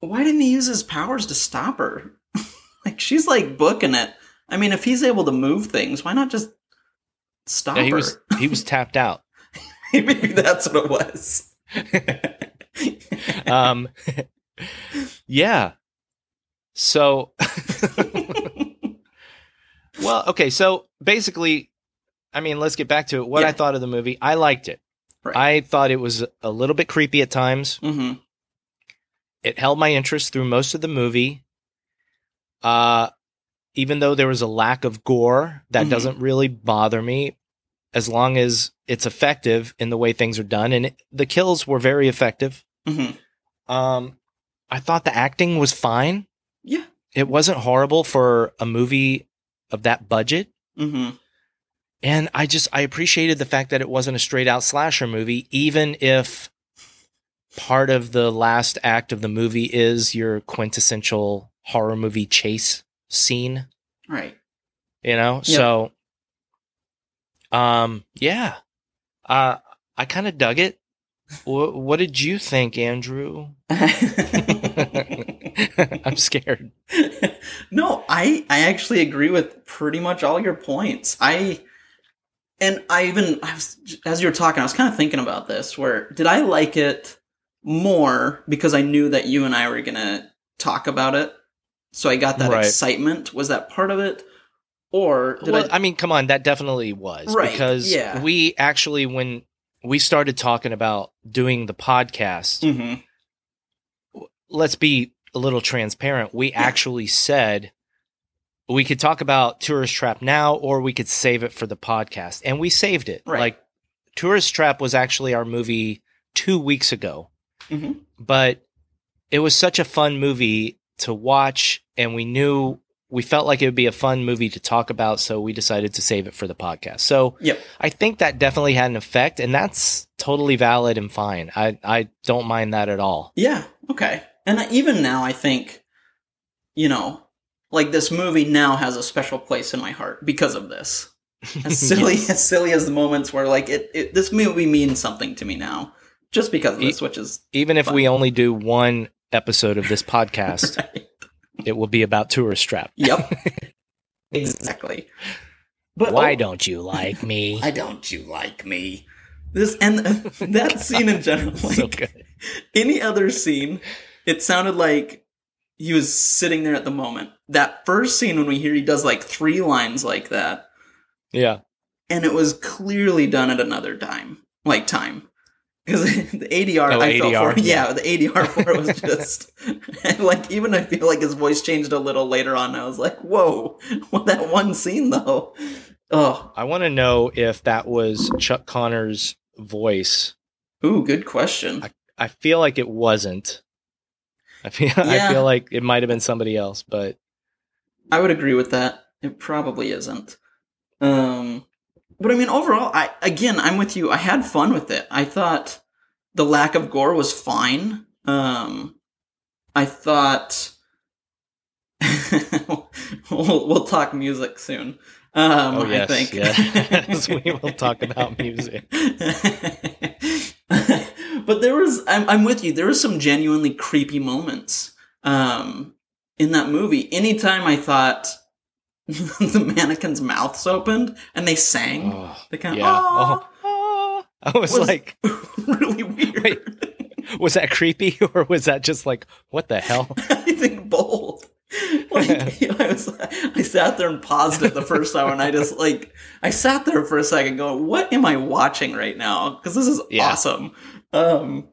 S4: why didn't he use his powers to stop her like she's like booking it i mean if he's able to move things why not just stop
S3: Yeah, he was he was tapped out.
S4: maybe that's what it was
S3: Um, yeah. So, well, okay. So basically, I mean, let's get back to it. What I thought of the movie, I liked it.
S4: Right.
S3: I thought it was a little bit creepy at times.
S4: hmm
S3: It held my interest through most of the movie. Uh, even though there was a lack of gore, that
S4: Mhm.
S3: doesn't really bother me as long as it's effective in the way things are done. And it, the kills were very effective.
S4: hmm
S3: Um, I thought the acting was fine.
S4: yeah
S3: It wasn't horrible for a movie of that budget.
S4: hmm
S3: And I just I appreciated the fact that it wasn't a straight out slasher movie, even if part of the last act of the movie is your quintessential horror movie chase scene.
S4: right
S3: You know?
S4: Yep.
S3: So um yeah. Uh I kind of dug it. Wh- what did you think, Andrew? I'm scared.
S4: no, I I actually agree with pretty much all your points. I and I even I was, as you were talking, I was kind of thinking about this. Where did I like it more because I knew that you and I were gonna talk about it, so I got that
S3: Right.
S4: excitement. Was that part of it, or did
S3: well,
S4: I?
S3: I, mean, come on, that definitely was
S4: Right,
S3: because
S4: yeah.
S3: we actually when we started talking about doing the podcast,
S4: Mhm.
S3: let's be a little transparent. We
S4: Yeah.
S3: actually said we could talk about Tourist Trap now or we could save it for the podcast. And we saved it.
S4: Right.
S3: Like Tourist Trap was actually our movie 2 weeks ago.
S4: Mhm.
S3: But it was such a fun movie to watch and we knew we felt like it would be a fun movie to talk about, so we decided to save it for the podcast. So
S4: Yep.
S3: I think that definitely had an effect, and that's totally valid and fine. I I don't mind that at all.
S4: Yeah. Okay. And I- even now, I think, you know, like this movie now has a special place in my heart because of this. As silly
S3: Yes.
S4: as silly as the moments where like it, it this movie means something to me now, just because of
S3: E-
S4: this, which is
S3: Even if
S4: Fun.
S3: we only do one episode of this podcast, it will be about Tourist Trap.
S4: yep, exactly. But
S3: Why
S4: oh,
S3: don't you like me?
S4: why don't you like me? This and that scene in general, like,
S3: so
S4: any other scene, it sounded like he was sitting there at the moment. That first scene when we hear he does like three lines like that,
S3: Yeah.
S4: and it was clearly done at another time, like time. Because the ADR,
S3: Oh,
S4: I felt for, yeah,
S3: yeah.
S4: the ADR for it was just like even I feel like his voice changed a little later on. I was like, whoa, well, that one scene though. Oh,
S3: I want to know if that was Chuck Connor's voice.
S4: ooh, good question.
S3: I feel like it wasn't. I feel I feel like it might have been somebody else, but
S4: I would agree with that. It probably isn't. Um, but I mean, overall, I again, I'm with you. I had fun with it. I thought the lack of gore was fine. Um, I thought we'll, we'll talk music soon. Um,
S3: oh yes,
S4: I think.
S3: yes, we will talk about music.
S4: but there was, I'm, I'm with you. There was some genuinely creepy moments um, in that movie. Anytime I thought the mannequins' mouths opened and they sang,
S3: Oh,
S4: they kind of
S3: yeah. Oh, oh. I was,
S4: Was-
S3: like,
S4: really weird.
S3: Wait. was that creepy or was that just like, what the hell?
S4: I think both. Like I was, I sat there and paused it the first time, and I just like I sat there for a second, going, "What am I watching right now?" Because this is
S3: Yeah.
S4: awesome. Um,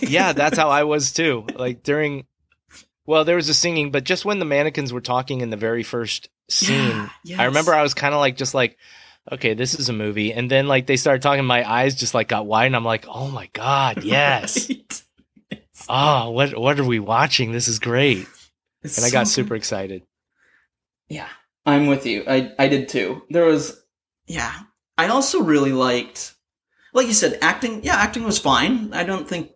S3: yeah, that's how I was too. Like during, well, there was a singing, but just when the mannequins were talking in the very first scene,
S4: Yeah,
S3: I remember. I was kind of like, just like, okay, this is a movie. And then like they started talking, my eyes just like got wide, and I'm like, oh my god, yes.
S4: Right?
S3: oh, what what are we watching? This is great.
S4: It's
S3: And I got super excited.
S4: Yeah, I'm with you. I I did too. There was yeah. I also really liked like you said acting. Yeah, acting was fine. I don't think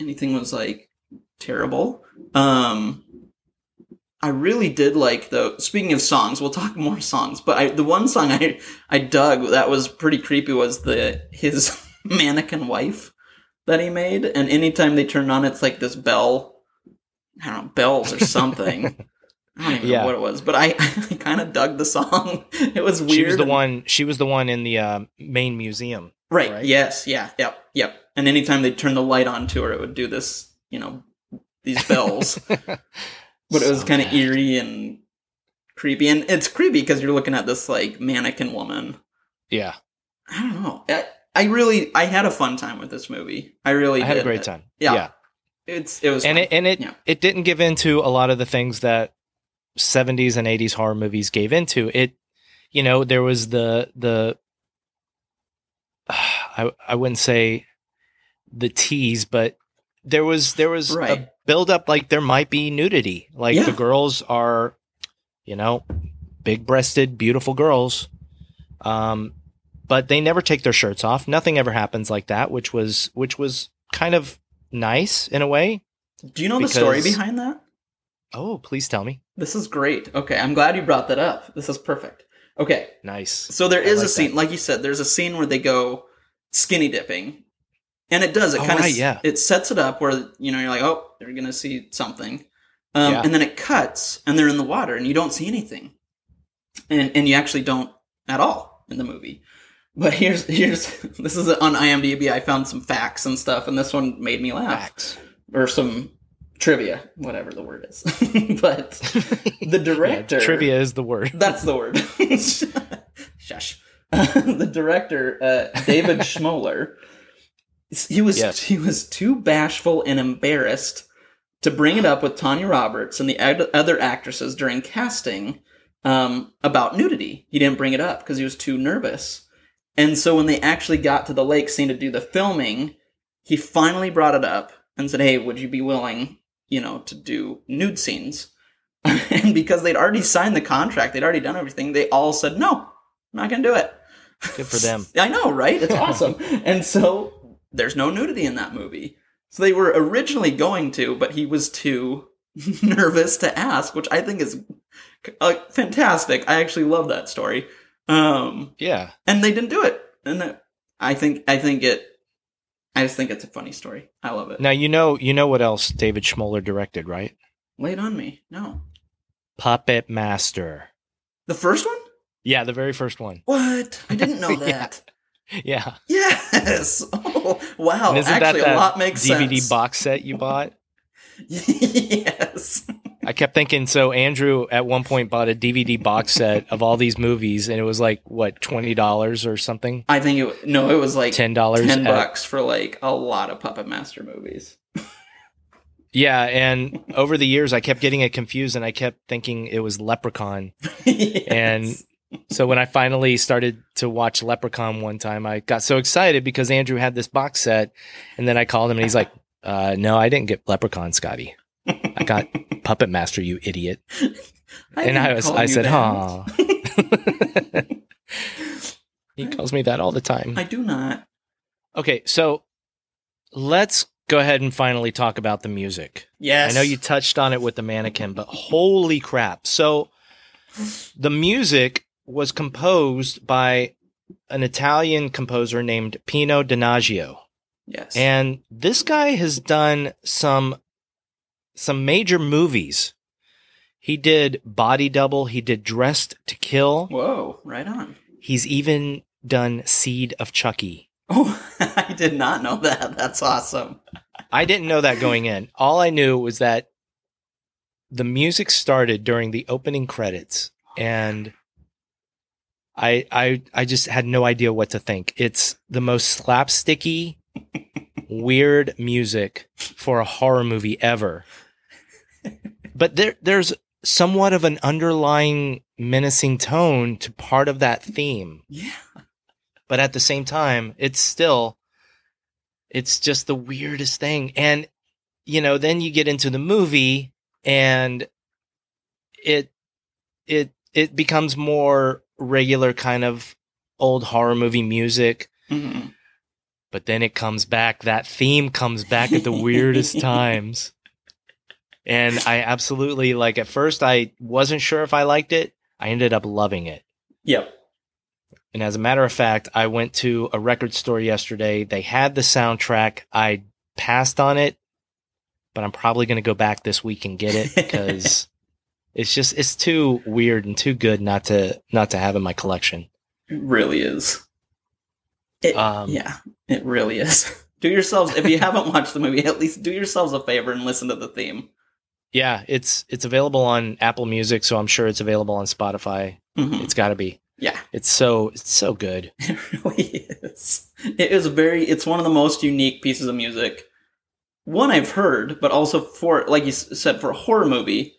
S4: anything was like terrible. Um I really did like though. Speaking of songs, we'll talk more songs, but I the one song I I dug that was pretty creepy was the his mannequin wife that he made and anytime they turned on it's like this bell I don't know, bells or something. I don't even
S3: Yeah.
S4: know what it was, but I, I kind of dug the song. It was weird.
S3: She was the
S4: and-
S3: one. She was the one in the uh, main museum.
S4: Right.
S3: right?
S4: Yes. Yeah. Yep. Yep. And anytime they turn the light on to her, it would do this, you know, these bells. but it was kind of eerie and creepy. And it's creepy because you're looking at this like mannequin woman.
S3: Yeah,
S4: I don't know. I, I really, I had a fun time with this movie. I really
S3: I had a great time.
S4: Yeah.
S3: yeah.
S4: It's it was
S3: and
S4: fun.
S3: it and it
S4: Yeah.
S3: it didn't give into a lot of the things that 70s and 80s horror movies gave into it you know there was the the i i wouldn't say the tease but there was there was
S4: Right.
S3: a build up like there might be nudity like
S4: Yeah.
S3: the girls are you know big breasted beautiful girls um but they never take their shirts off nothing ever happens like that which was which was kind of nice in a way
S4: Do you know the story behind that?
S3: oh please tell me
S4: This is great. Okay, I'm glad you brought that up. This is perfect. Okay,
S3: Nice.
S4: so there is
S3: like
S4: a scene,
S3: that.
S4: like you said, there's a scene where they go skinny dipping, and it does. It
S3: Oh,
S4: kind of
S3: right, yeah.
S4: it sets it up where you know you're like, oh, they're gonna see something, um,
S3: Yeah.
S4: and then it cuts, and they're in the water, and you don't see anything, and and you actually don't at all in the movie. But here's here's this is on IMDb. I found some facts and stuff, and this one made me laugh
S3: Facts.
S4: or some trivia, whatever the word is. but the director
S3: Yeah, trivia is the word.
S4: That's the word. Shush. the director, uh, David Schmoeller, he was
S3: Yes.
S4: he was too bashful and embarrassed to bring it up with Tanya Roberts and the ad- other actresses during casting um, about nudity. He didn't bring it up because he was too nervous. And so when they actually got to the lake scene to do the filming, he finally brought it up and said, "Hey, would you be willing, you know, to do nude scenes?" and because they'd already signed the contract, they'd already done everything, they all said, "No, I'm not going to do it."
S3: Good for them.
S4: I know, right? It's awesome. and so there's no nudity in that movie. So they were originally going to, but he was too nervous to ask, which I think is uh, fantastic. I actually love that story. Um,
S3: Yeah.
S4: and they didn't do it. And I think I think it. I just think it's a funny story. I love it.
S3: Now you know you know what else David Schmoeller directed, right?
S4: Lay it on me. No,
S3: Puppet Master.
S4: the first one.
S3: Yeah, the very first one.
S4: What? I didn't know that.
S3: Yeah.
S4: Yes. Oh, wow.
S3: And isn't
S4: Actually,
S3: that that
S4: a lot makes sense.
S3: DVD
S4: sense.
S3: box set you bought?
S4: yes.
S3: I kept thinking so Andrew at one point bought a DVD box set of all these movies and it was like what $20 or something?
S4: I think it. No, it was like
S3: $10
S4: ten
S3: at-
S4: bucks for like a lot of Puppet Master movies.
S3: Yeah, and over the years I kept getting it confused and I kept thinking it was Leprechaun.
S4: Yes.
S3: And so when I finally started to watch Leprechaun one time, I got so excited because Andrew had this box set and then I called him and he's like, uh, no, I didn't get Leprechaun, Scotty. I got Puppet Master, you idiot. and I was I said, huh. he calls me that all the time.
S4: I do not.
S3: Okay, so let's go ahead and finally talk about the music.
S4: Yes.
S3: I know you touched on it with the mannequin, but holy crap. So the music was composed by an Italian composer named Pino Donaggio.
S4: Yes.
S3: And this guy has done some some major movies. He did Body Double, he did Dressed to Kill.
S4: Whoa! Right on.
S3: He's even done Seed of Chucky.
S4: Oh, I did not know that. That's awesome.
S3: I didn't know that going in. All I knew was that the music started during the opening credits and I I I just had no idea what to think. It's the most slapsticky weird music for a horror movie ever. But there there's somewhat of an underlying menacing tone to part of that theme
S4: Yeah.
S3: but at the same time it's still it's just the weirdest thing and you know then you get into the movie and it it it becomes more regular kind of old horror movie music
S4: hmm
S3: but then it comes back that theme comes back at the weirdest times and i absolutely like at first i wasn't sure if i liked it i ended up loving it
S4: Yep.
S3: And as a matter of fact, I went to a record store yesterday. They had the soundtrack. I passed on it, but I'm probably going to go back this week and get it because it's just it's too weird and too good not to not to have in my collection.
S4: It really is. It,
S3: Um,
S4: yeah, it really is. Do yourselves if you haven't watched the movie, at least do yourselves a favor and listen to the theme.
S3: Yeah, it's it's available on Apple Music, so I'm sure it's available on Spotify.
S4: Mhm.
S3: It's got to be.
S4: Yeah,
S3: It's so it's so good.
S4: it really is. It is very. It's one of the most unique pieces of music. One I've heard, but also for like you said for a horror movie.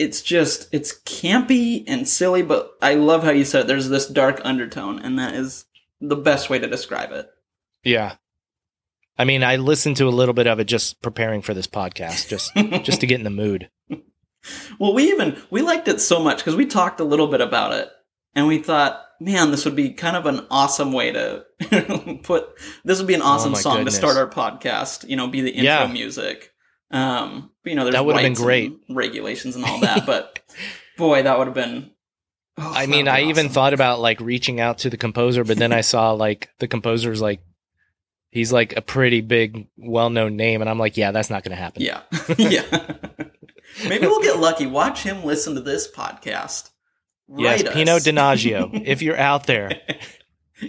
S4: It's just it's campy and silly, but I love how you said it. There's this dark undertone, and that is the best way to describe it.
S3: Yeah. I mean, I listened to a little bit of it just preparing for this podcast, just just to get in the mood.
S4: Well, we even we liked it so much because we talked a little bit about it, and we thought, man, this would be kind of an awesome way to put. This would be an awesome
S3: Oh
S4: song
S3: goodness.
S4: to start our podcast. You know, be the intro
S3: Yeah.
S4: music. Um, you know, there's
S3: That would've been great.
S4: and regulations and all that, but boy, that would have been. oh,
S3: I mean, I
S4: been
S3: even thought about like reaching out to the composer, but then I saw like the composer's like he's like a pretty big, well-known name, and I'm like, yeah, that's not going to happen.
S4: Yeah, yeah. Maybe we'll get lucky. Watch him listen to this podcast.
S3: yes,
S4: us.
S3: Pino Donaggio, if you're out there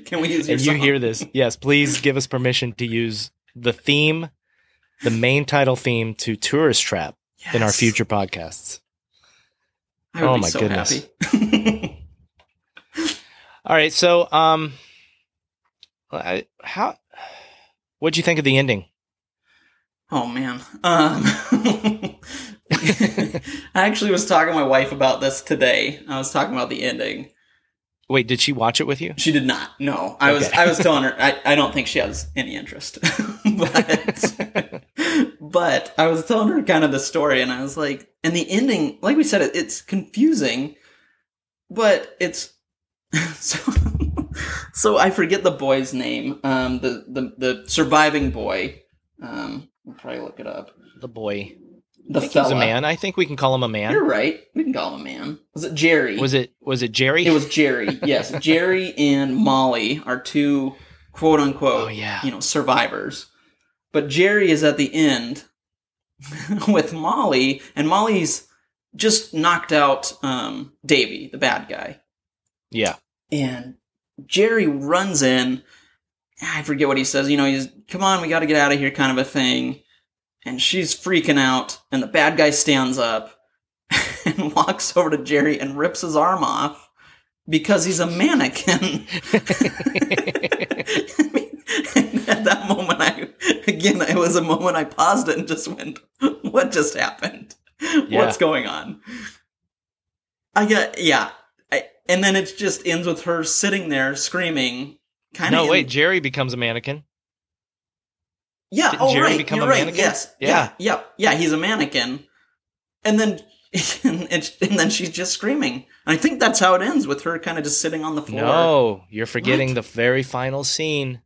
S4: Can we use your
S3: and you
S4: song?
S3: hear this, yes, please give us permission to use the theme, the main title theme to Tourist Trap in our future podcasts.
S4: I would
S3: Oh my
S4: so
S3: goodness.
S4: happy.
S3: All right, so um, I, how what'd you think of the ending?
S4: Oh man. Um, I actually was talking to my wife about this today. I was talking about the ending.
S3: Wait, did she watch it with you?
S4: She did not. No, I was. I was telling her. I, I don't think she has any interest. but but I was telling her kind of the story, and I was like, and the ending, like we said, it, it's confusing, but it's so. So I forget the boy's name. Um, the the the surviving boy. Um, we'll probably look it up.
S3: The boy.
S4: The
S3: think he's a man. I think we can call him a man.
S4: You're right. We can call him a man. Was it Jerry?
S3: Was it was it Jerry?
S4: It was Jerry. Yes, Jerry and Molly are two quote unquote,
S3: Oh, yeah.
S4: you know, survivors. But Jerry is at the end with Molly, and Molly's just knocked out um, Davy, the bad guy.
S3: Yeah.
S4: And Jerry runs in. I forget what he says. You know, he's, come on, we got to get out of here, kind of a thing. And she's freaking out. And the bad guy stands up and walks over to Jerry and rips his arm off because he's a mannequin. at that moment, I, again, it was a moment I paused it and just went, what just happened?
S3: Yeah.
S4: What's going on? I get, yeah. I, and then it just ends with her sitting there screaming. Kind of
S3: no, wait. Jerry becomes a mannequin.
S4: Yeah.
S3: Did
S4: Oh,
S3: Jerry
S4: right.
S3: become
S4: You're
S3: a
S4: right.
S3: mannequin?
S4: Yes.
S3: Yeah.
S4: Yeah. Yeah. Yeah. He's a mannequin, and then and, and then she's just screaming. And I think that's how it ends with her kind of just sitting on the floor.
S3: No, you're forgetting
S4: What?
S3: the very final scene,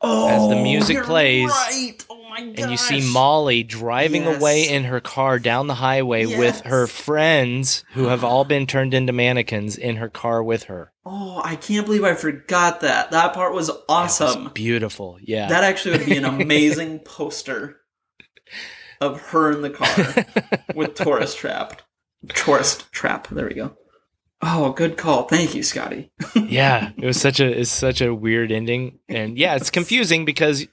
S4: Oh,
S3: as the oh, music
S4: you're
S3: plays,
S4: Right. Oh my god.
S3: and you see Molly driving
S4: Yes.
S3: away in her car down the highway with her friends who have all been turned into mannequins in her car with her.
S4: Oh, I can't believe I forgot that. That part was
S3: It was
S4: awesome.
S3: beautiful. Yeah.
S4: That actually would be an amazing poster of her in the car with tourist trapped. Tourist trap. There we go. Oh, good call. Thank you, Scotty.
S3: yeah, it was such a it's such a weird ending, and yeah, it's confusing because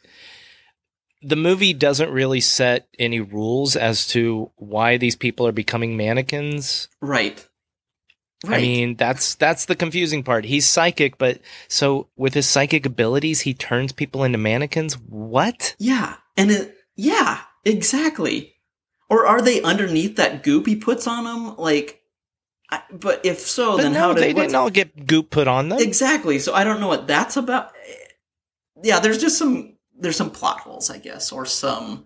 S3: the movie doesn't really set any rules as to why these people are becoming mannequins.
S4: Right. Right.
S3: I mean, that's that's the confusing part. He's psychic, but so with his psychic abilities, he turns people into mannequins. What?
S4: yeah. And it, yeah, exactly. Or are they underneath that goop he puts on them? Like, I, but if so,
S3: but
S4: then
S3: no,
S4: how did
S3: they didn't all get goop put on them.
S4: Exactly. So I don't know what that's about. Yeah, there's just some there's some plot holes, I guess, or some.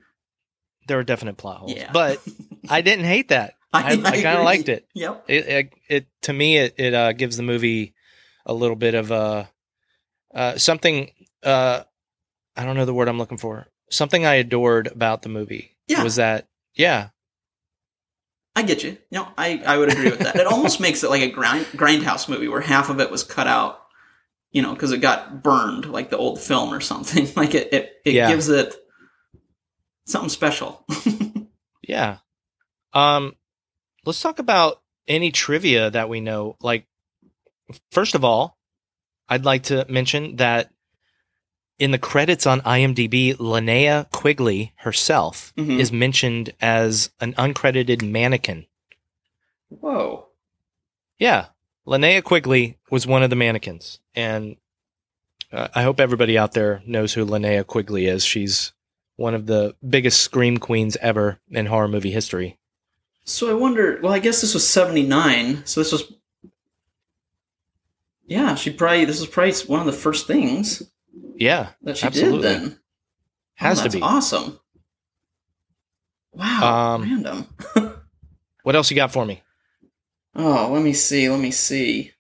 S3: there are definite plot holes,
S4: Yeah.
S3: but I didn't hate that. I, I, kind of liked it.
S4: Yep.
S3: it, it, it to me it, it uh, gives the movie a little bit of uh, uh, something uh, I don't know the word I'm looking for. Something I adored about the movie
S4: Yeah.
S3: was that yeah
S4: I get you. No, I, I would agree with that. It almost makes it like a grind, grindhouse movie where half of it was cut out, you know, because it got burned, like the old film or something. Like it, it, it
S3: Yeah.
S4: gives it something special.
S3: yeah. Um, let's talk about any trivia that we know. Like, first of all, I'd like to mention that in the credits on IMDb, Linnea Quigley herself
S4: Mhm.
S3: is mentioned as an uncredited mannequin.
S4: Whoa.
S3: Yeah, Linnea Quigley was one of the mannequins, and uh, I hope everybody out there knows who Linnea Quigley is. She's one of the biggest scream queens ever in horror movie history.
S4: So I wonder. Well, I guess this was seventy nine. So this was. Yeah, she probably. This was probably one of the first things
S3: Yeah,
S4: that she
S3: Absolutely.
S4: did. Then
S3: has
S4: oh,
S3: to be.
S4: awesome. Wow.
S3: Um,
S4: random.
S3: What else you got for me?
S4: Oh, let me see. Let me see.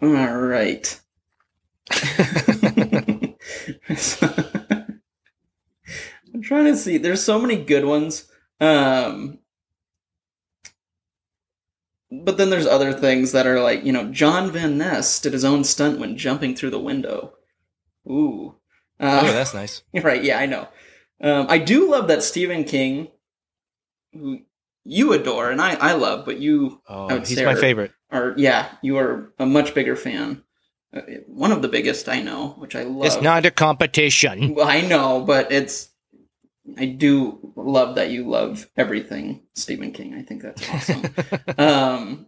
S4: All right. I'm trying to see. There's so many good ones. Um, but then there's other things that are like, you know, Jon Van Ness did his own stunt when jumping through the window. Ooh. Uh,
S3: oh, that's nice.
S4: right, yeah, I know. Um, I do love that Stephen King, who you adore and I, I love, but you
S3: Oh, he's my
S4: are-
S3: favorite.
S4: are, yeah, you are a much bigger fan. Uh, One of the biggest I know, which I love.
S3: It's not a competition.
S4: Well, I know, but it's. I do love that you love everything Stephen King. I think that's awesome. um,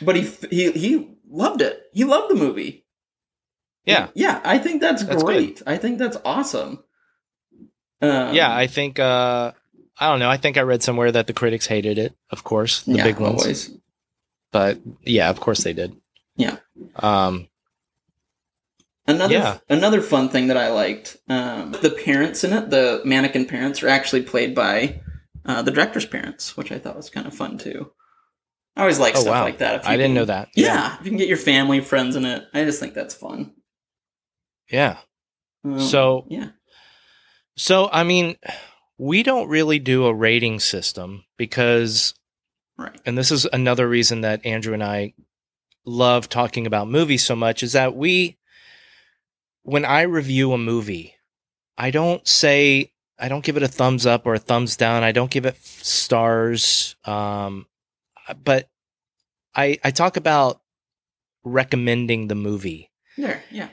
S4: but he he he loved it. He loved the movie.
S3: yeah,
S4: yeah. I think that's,
S3: That's
S4: great. I think that's awesome. Um,
S3: yeah. I think uh, I don't know. I think I read somewhere that the critics hated it. Of course, the
S4: yeah,
S3: big ones.
S4: always.
S3: But yeah, of course they did.
S4: Yeah.
S3: Um.
S4: Another
S3: Yeah.
S4: another fun thing that I liked, um, the parents in it, the mannequin parents, are actually played by uh, the director's parents, which I thought was kind of fun too. I always like
S3: Oh
S4: stuff
S3: wow!
S4: like that.
S3: I didn't
S4: can-
S3: know that.
S4: Yeah, if you can get your family, friends in it, I just think that's fun.
S3: Yeah.
S4: Um,
S3: So-
S4: yeah,
S3: So, I mean, we don't really do a rating system because,
S4: Right.
S3: and this is another reason that Andrew and I love talking about movies so much, is that we, when I review a movie, I don't say, I don't give it a thumbs up or a thumbs down. I don't give it stars. Um, but I, I talk about recommending the movie.
S4: There. Yeah.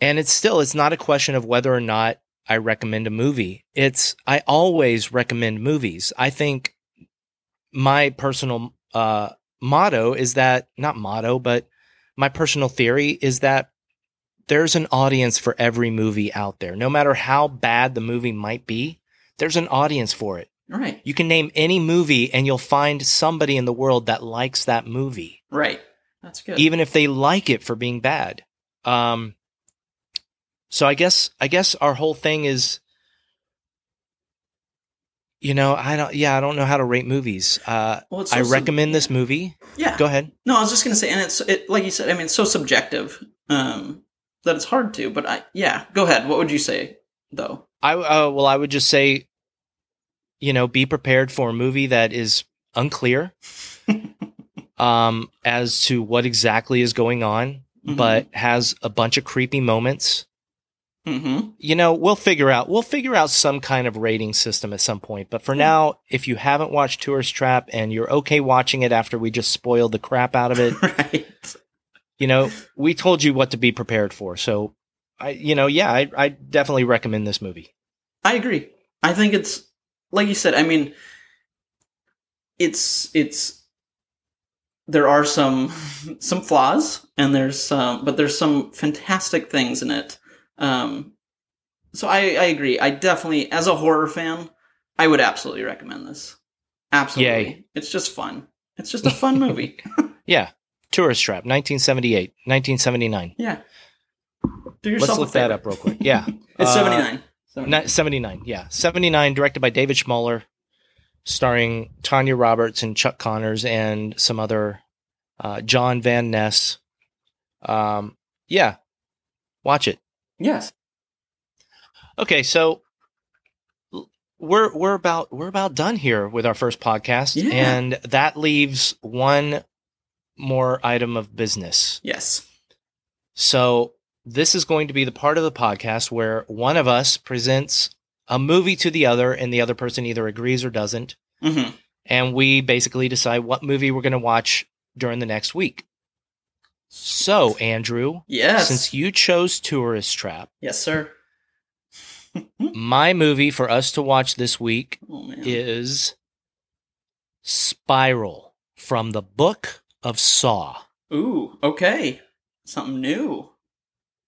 S3: And it's still, it's not a question of whether or not I recommend a movie. It's, I always recommend movies. I think my personal uh, motto is that, not motto, but my personal theory is that there's an audience for every movie out there. No matter how bad the movie might be, there's an audience for it.
S4: Right.
S3: You can name any movie and you'll find somebody in the world that likes that movie
S4: Right. That's good.
S3: even if they like it for being bad. Um, so I guess I guess our whole thing is, you know, I don't. Yeah, I don't know how to rate movies. Uh,
S4: well, so
S3: I
S4: sub-
S3: recommend this movie.
S4: Yeah.
S3: Go ahead.
S4: No, I was just gonna say, and it's it like you said. I mean, it's so subjective um, that it's hard to. But I, yeah, go ahead. What would you say though?
S3: I uh, well, I would just say, you know, be prepared for a movie that is unclear, um, as to what exactly is going on,
S4: Mhm.
S3: but has a bunch of creepy moments.
S4: Mm-hmm.
S3: you know, we'll figure out we'll figure out some kind of rating system at some point. But for now, if you haven't watched Tourist Trap and you're okay watching it after we just spoiled the crap out of it,
S4: right.
S3: You know, we told you what to be prepared for. So I you know, yeah, I, I definitely recommend this movie.
S4: I agree. I think it's like you said. I mean, it's it's there are some some flaws and there's some, but there's some fantastic things in it. Um, so I I agree. I definitely, as a horror fan, I would absolutely recommend this. Absolutely,
S3: Yay.
S4: it's just fun. It's just a fun movie.
S3: Yeah. Tourist Trap, 1978, 1979.
S4: yeah. Do yourself
S3: Let's look that up real quick. Yeah.
S4: It's
S3: Uh,
S4: seventy nine.
S3: Ni- 79, yeah. 79, directed by David Schmoeller, starring Tanya Roberts and Chuck Connors and some other uh, Jon Van Ness. Um, yeah, watch it.
S4: Yes.
S3: Okay, so we're we're about we're about done here with our first podcast,
S4: Yeah.
S3: and that leaves one more item of business.
S4: Yes.
S3: So this is going to be the part of the podcast where one of us presents a movie to the other, and the other person either agrees or doesn't,
S4: Mm-hmm.
S3: and we basically decide what movie we're going to watch during the next week. So, Andrew,
S4: Yes.
S3: since you chose Tourist Trap,
S4: yes, sir.
S3: my movie for us to watch this week
S4: Oh
S3: is Spiral from the Book of Saw.
S4: Ooh. Okay. Something new.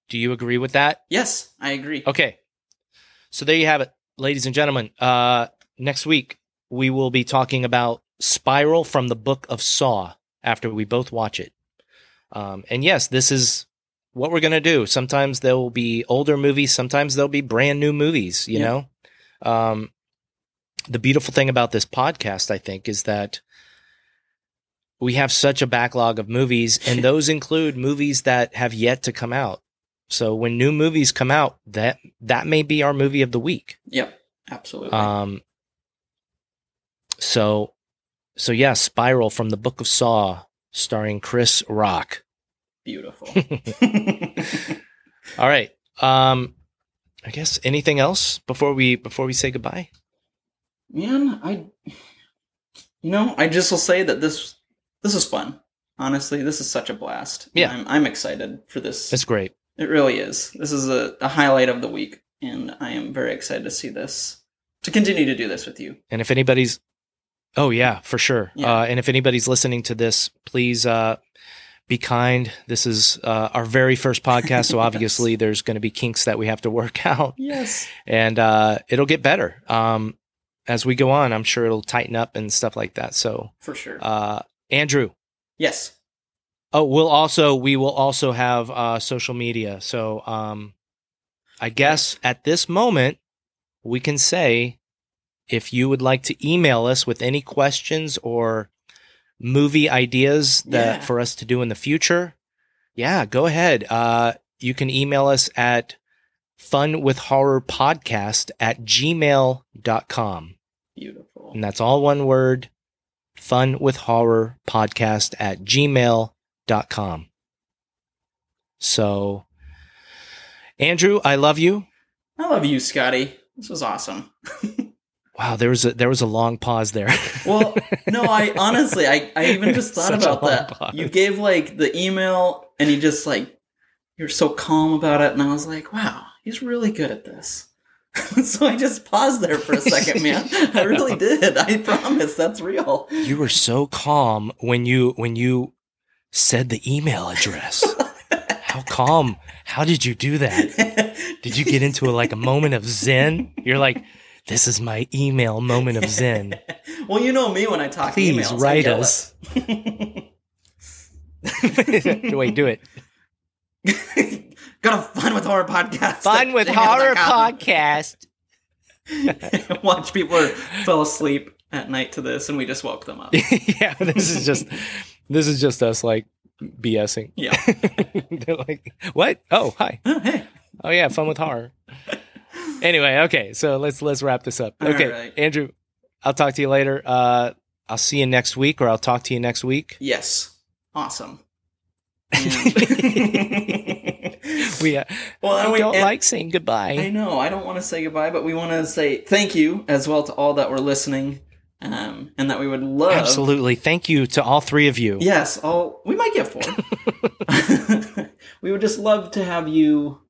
S3: Do you agree with that?
S4: Yes, I agree.
S3: Okay. So there you have it, ladies and gentlemen. Uh, next week, we will be talking about Spiral from the Book of Saw after we both watch it. Um, and yes, this is what we're going to do. Sometimes there will be older movies, sometimes there'll be brand new movies, you
S4: Yeah.
S3: know? Um, the beautiful thing about this podcast, I think, is that we have such a backlog of movies, and those include movies that have yet to come out. So when new movies come out, that that may be our movie of the week.
S4: Yep. Absolutely.
S3: Um, so, so yeah, Spiral from the Book of Saw, starring Chris Rock.
S4: Beautiful.
S3: All right. Um, I guess anything else before we before we say goodbye?
S4: Man, I you know, I just will say that this this is fun. Honestly, this is such a blast.
S3: Yeah.
S4: I'm I'm excited for this.
S3: It's great.
S4: It really is. This is a, a highlight of the week, and I am very excited to see this. To continue to do this with you.
S3: And if anybody's, oh yeah, for sure.
S4: Yeah.
S3: Uh, and if anybody's listening to this, please uh, be kind. This is uh, our very first podcast, so
S4: Yes.
S3: obviously there's going to be kinks that we have to work out.
S4: Yes.
S3: and uh, it'll get better um, as we go on. I'm sure it'll tighten up and stuff like that. So,
S4: For sure.
S3: Andrew,
S4: yes.
S3: oh, we'll also we will also have uh, social media. So, um, I guess at this moment we can say if you would like to email us with any questions or movie ideas that
S4: Yeah.
S3: for us to do in the future, yeah, go ahead. Uh, you can email us at fun with horror podcast at gmail.com.
S4: Beautiful.
S3: And that's all one word fun with horror podcast at gmail.com. So, Andrew, I love you.
S4: I love you, Scotty. This was awesome.
S3: Wow, there was a there was a long pause there.
S4: Well, no, I honestly, I, I even just thought about that.
S3: pause.
S4: You gave like the email, and you just like you're so calm about it, and I was like, wow, he's really good at this. so I just paused there for a second, man. I really did. I promise that's real.
S3: you were so calm when you when you said the email address. How calm? How did you do that? Did you get into a, like a moment of zen? You're like, this is my email moment of zen.
S4: well, you know me when I talk
S3: Please
S4: emails.
S3: Write us.
S4: it.
S3: Wait, do it.
S4: Got a fun with horror podcast.
S3: Fun with horror podcast.
S4: Watch people fall asleep at night to this, and we just woke them up.
S3: yeah, this is just this is just us like BSing.
S4: Yeah.
S3: They're like, what? Oh, hi.
S4: Oh, hey.
S3: Oh yeah, fun with horror. anyway, okay, so let's let's wrap this up.
S4: All
S3: Okay,
S4: right.
S3: Andrew, I'll talk to you later. Uh, I'll see you next week, or I'll talk to you next week.
S4: Yes. Awesome.
S3: We, uh,
S4: well,
S3: we don't
S4: and-
S3: like saying goodbye.
S4: I know. I don't want to say goodbye, but we want to say thank you as well to all that were listening, um, and that we would love.
S3: Absolutely, thank you to all three of you.
S4: Yes. All we might get four. we would just love to have you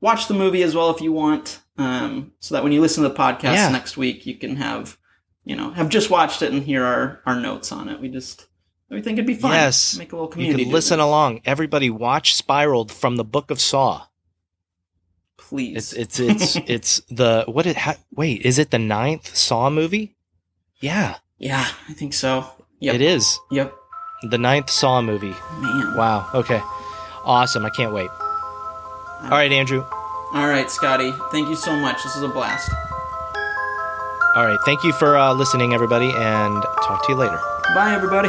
S4: watch the movie as well if you want, um, so that when you listen to the podcast
S3: Yeah.
S4: next week, you can have, you know, have just watched it and hear our our notes on it. We just we think it'd be fun.
S3: Yes.
S4: Make a little
S3: You
S4: community.
S3: can
S4: do
S3: listen
S4: this.
S3: along. Everybody, watch Spiraled from the Book of Saw.
S4: please.
S3: It's it's it's it's the what it ha- wait is it the ninth Saw movie? Yeah,
S4: yeah, I think so. Yep.
S3: it is
S4: Yep.
S3: the ninth Saw movie.
S4: Man.
S3: Wow. Okay. Awesome. I can't wait. All right, Andrew.
S4: All right, Scotty. Thank you so much. This was a blast.
S3: All right. Thank you for uh, listening, everybody, and talk to you later.
S4: Bye, everybody.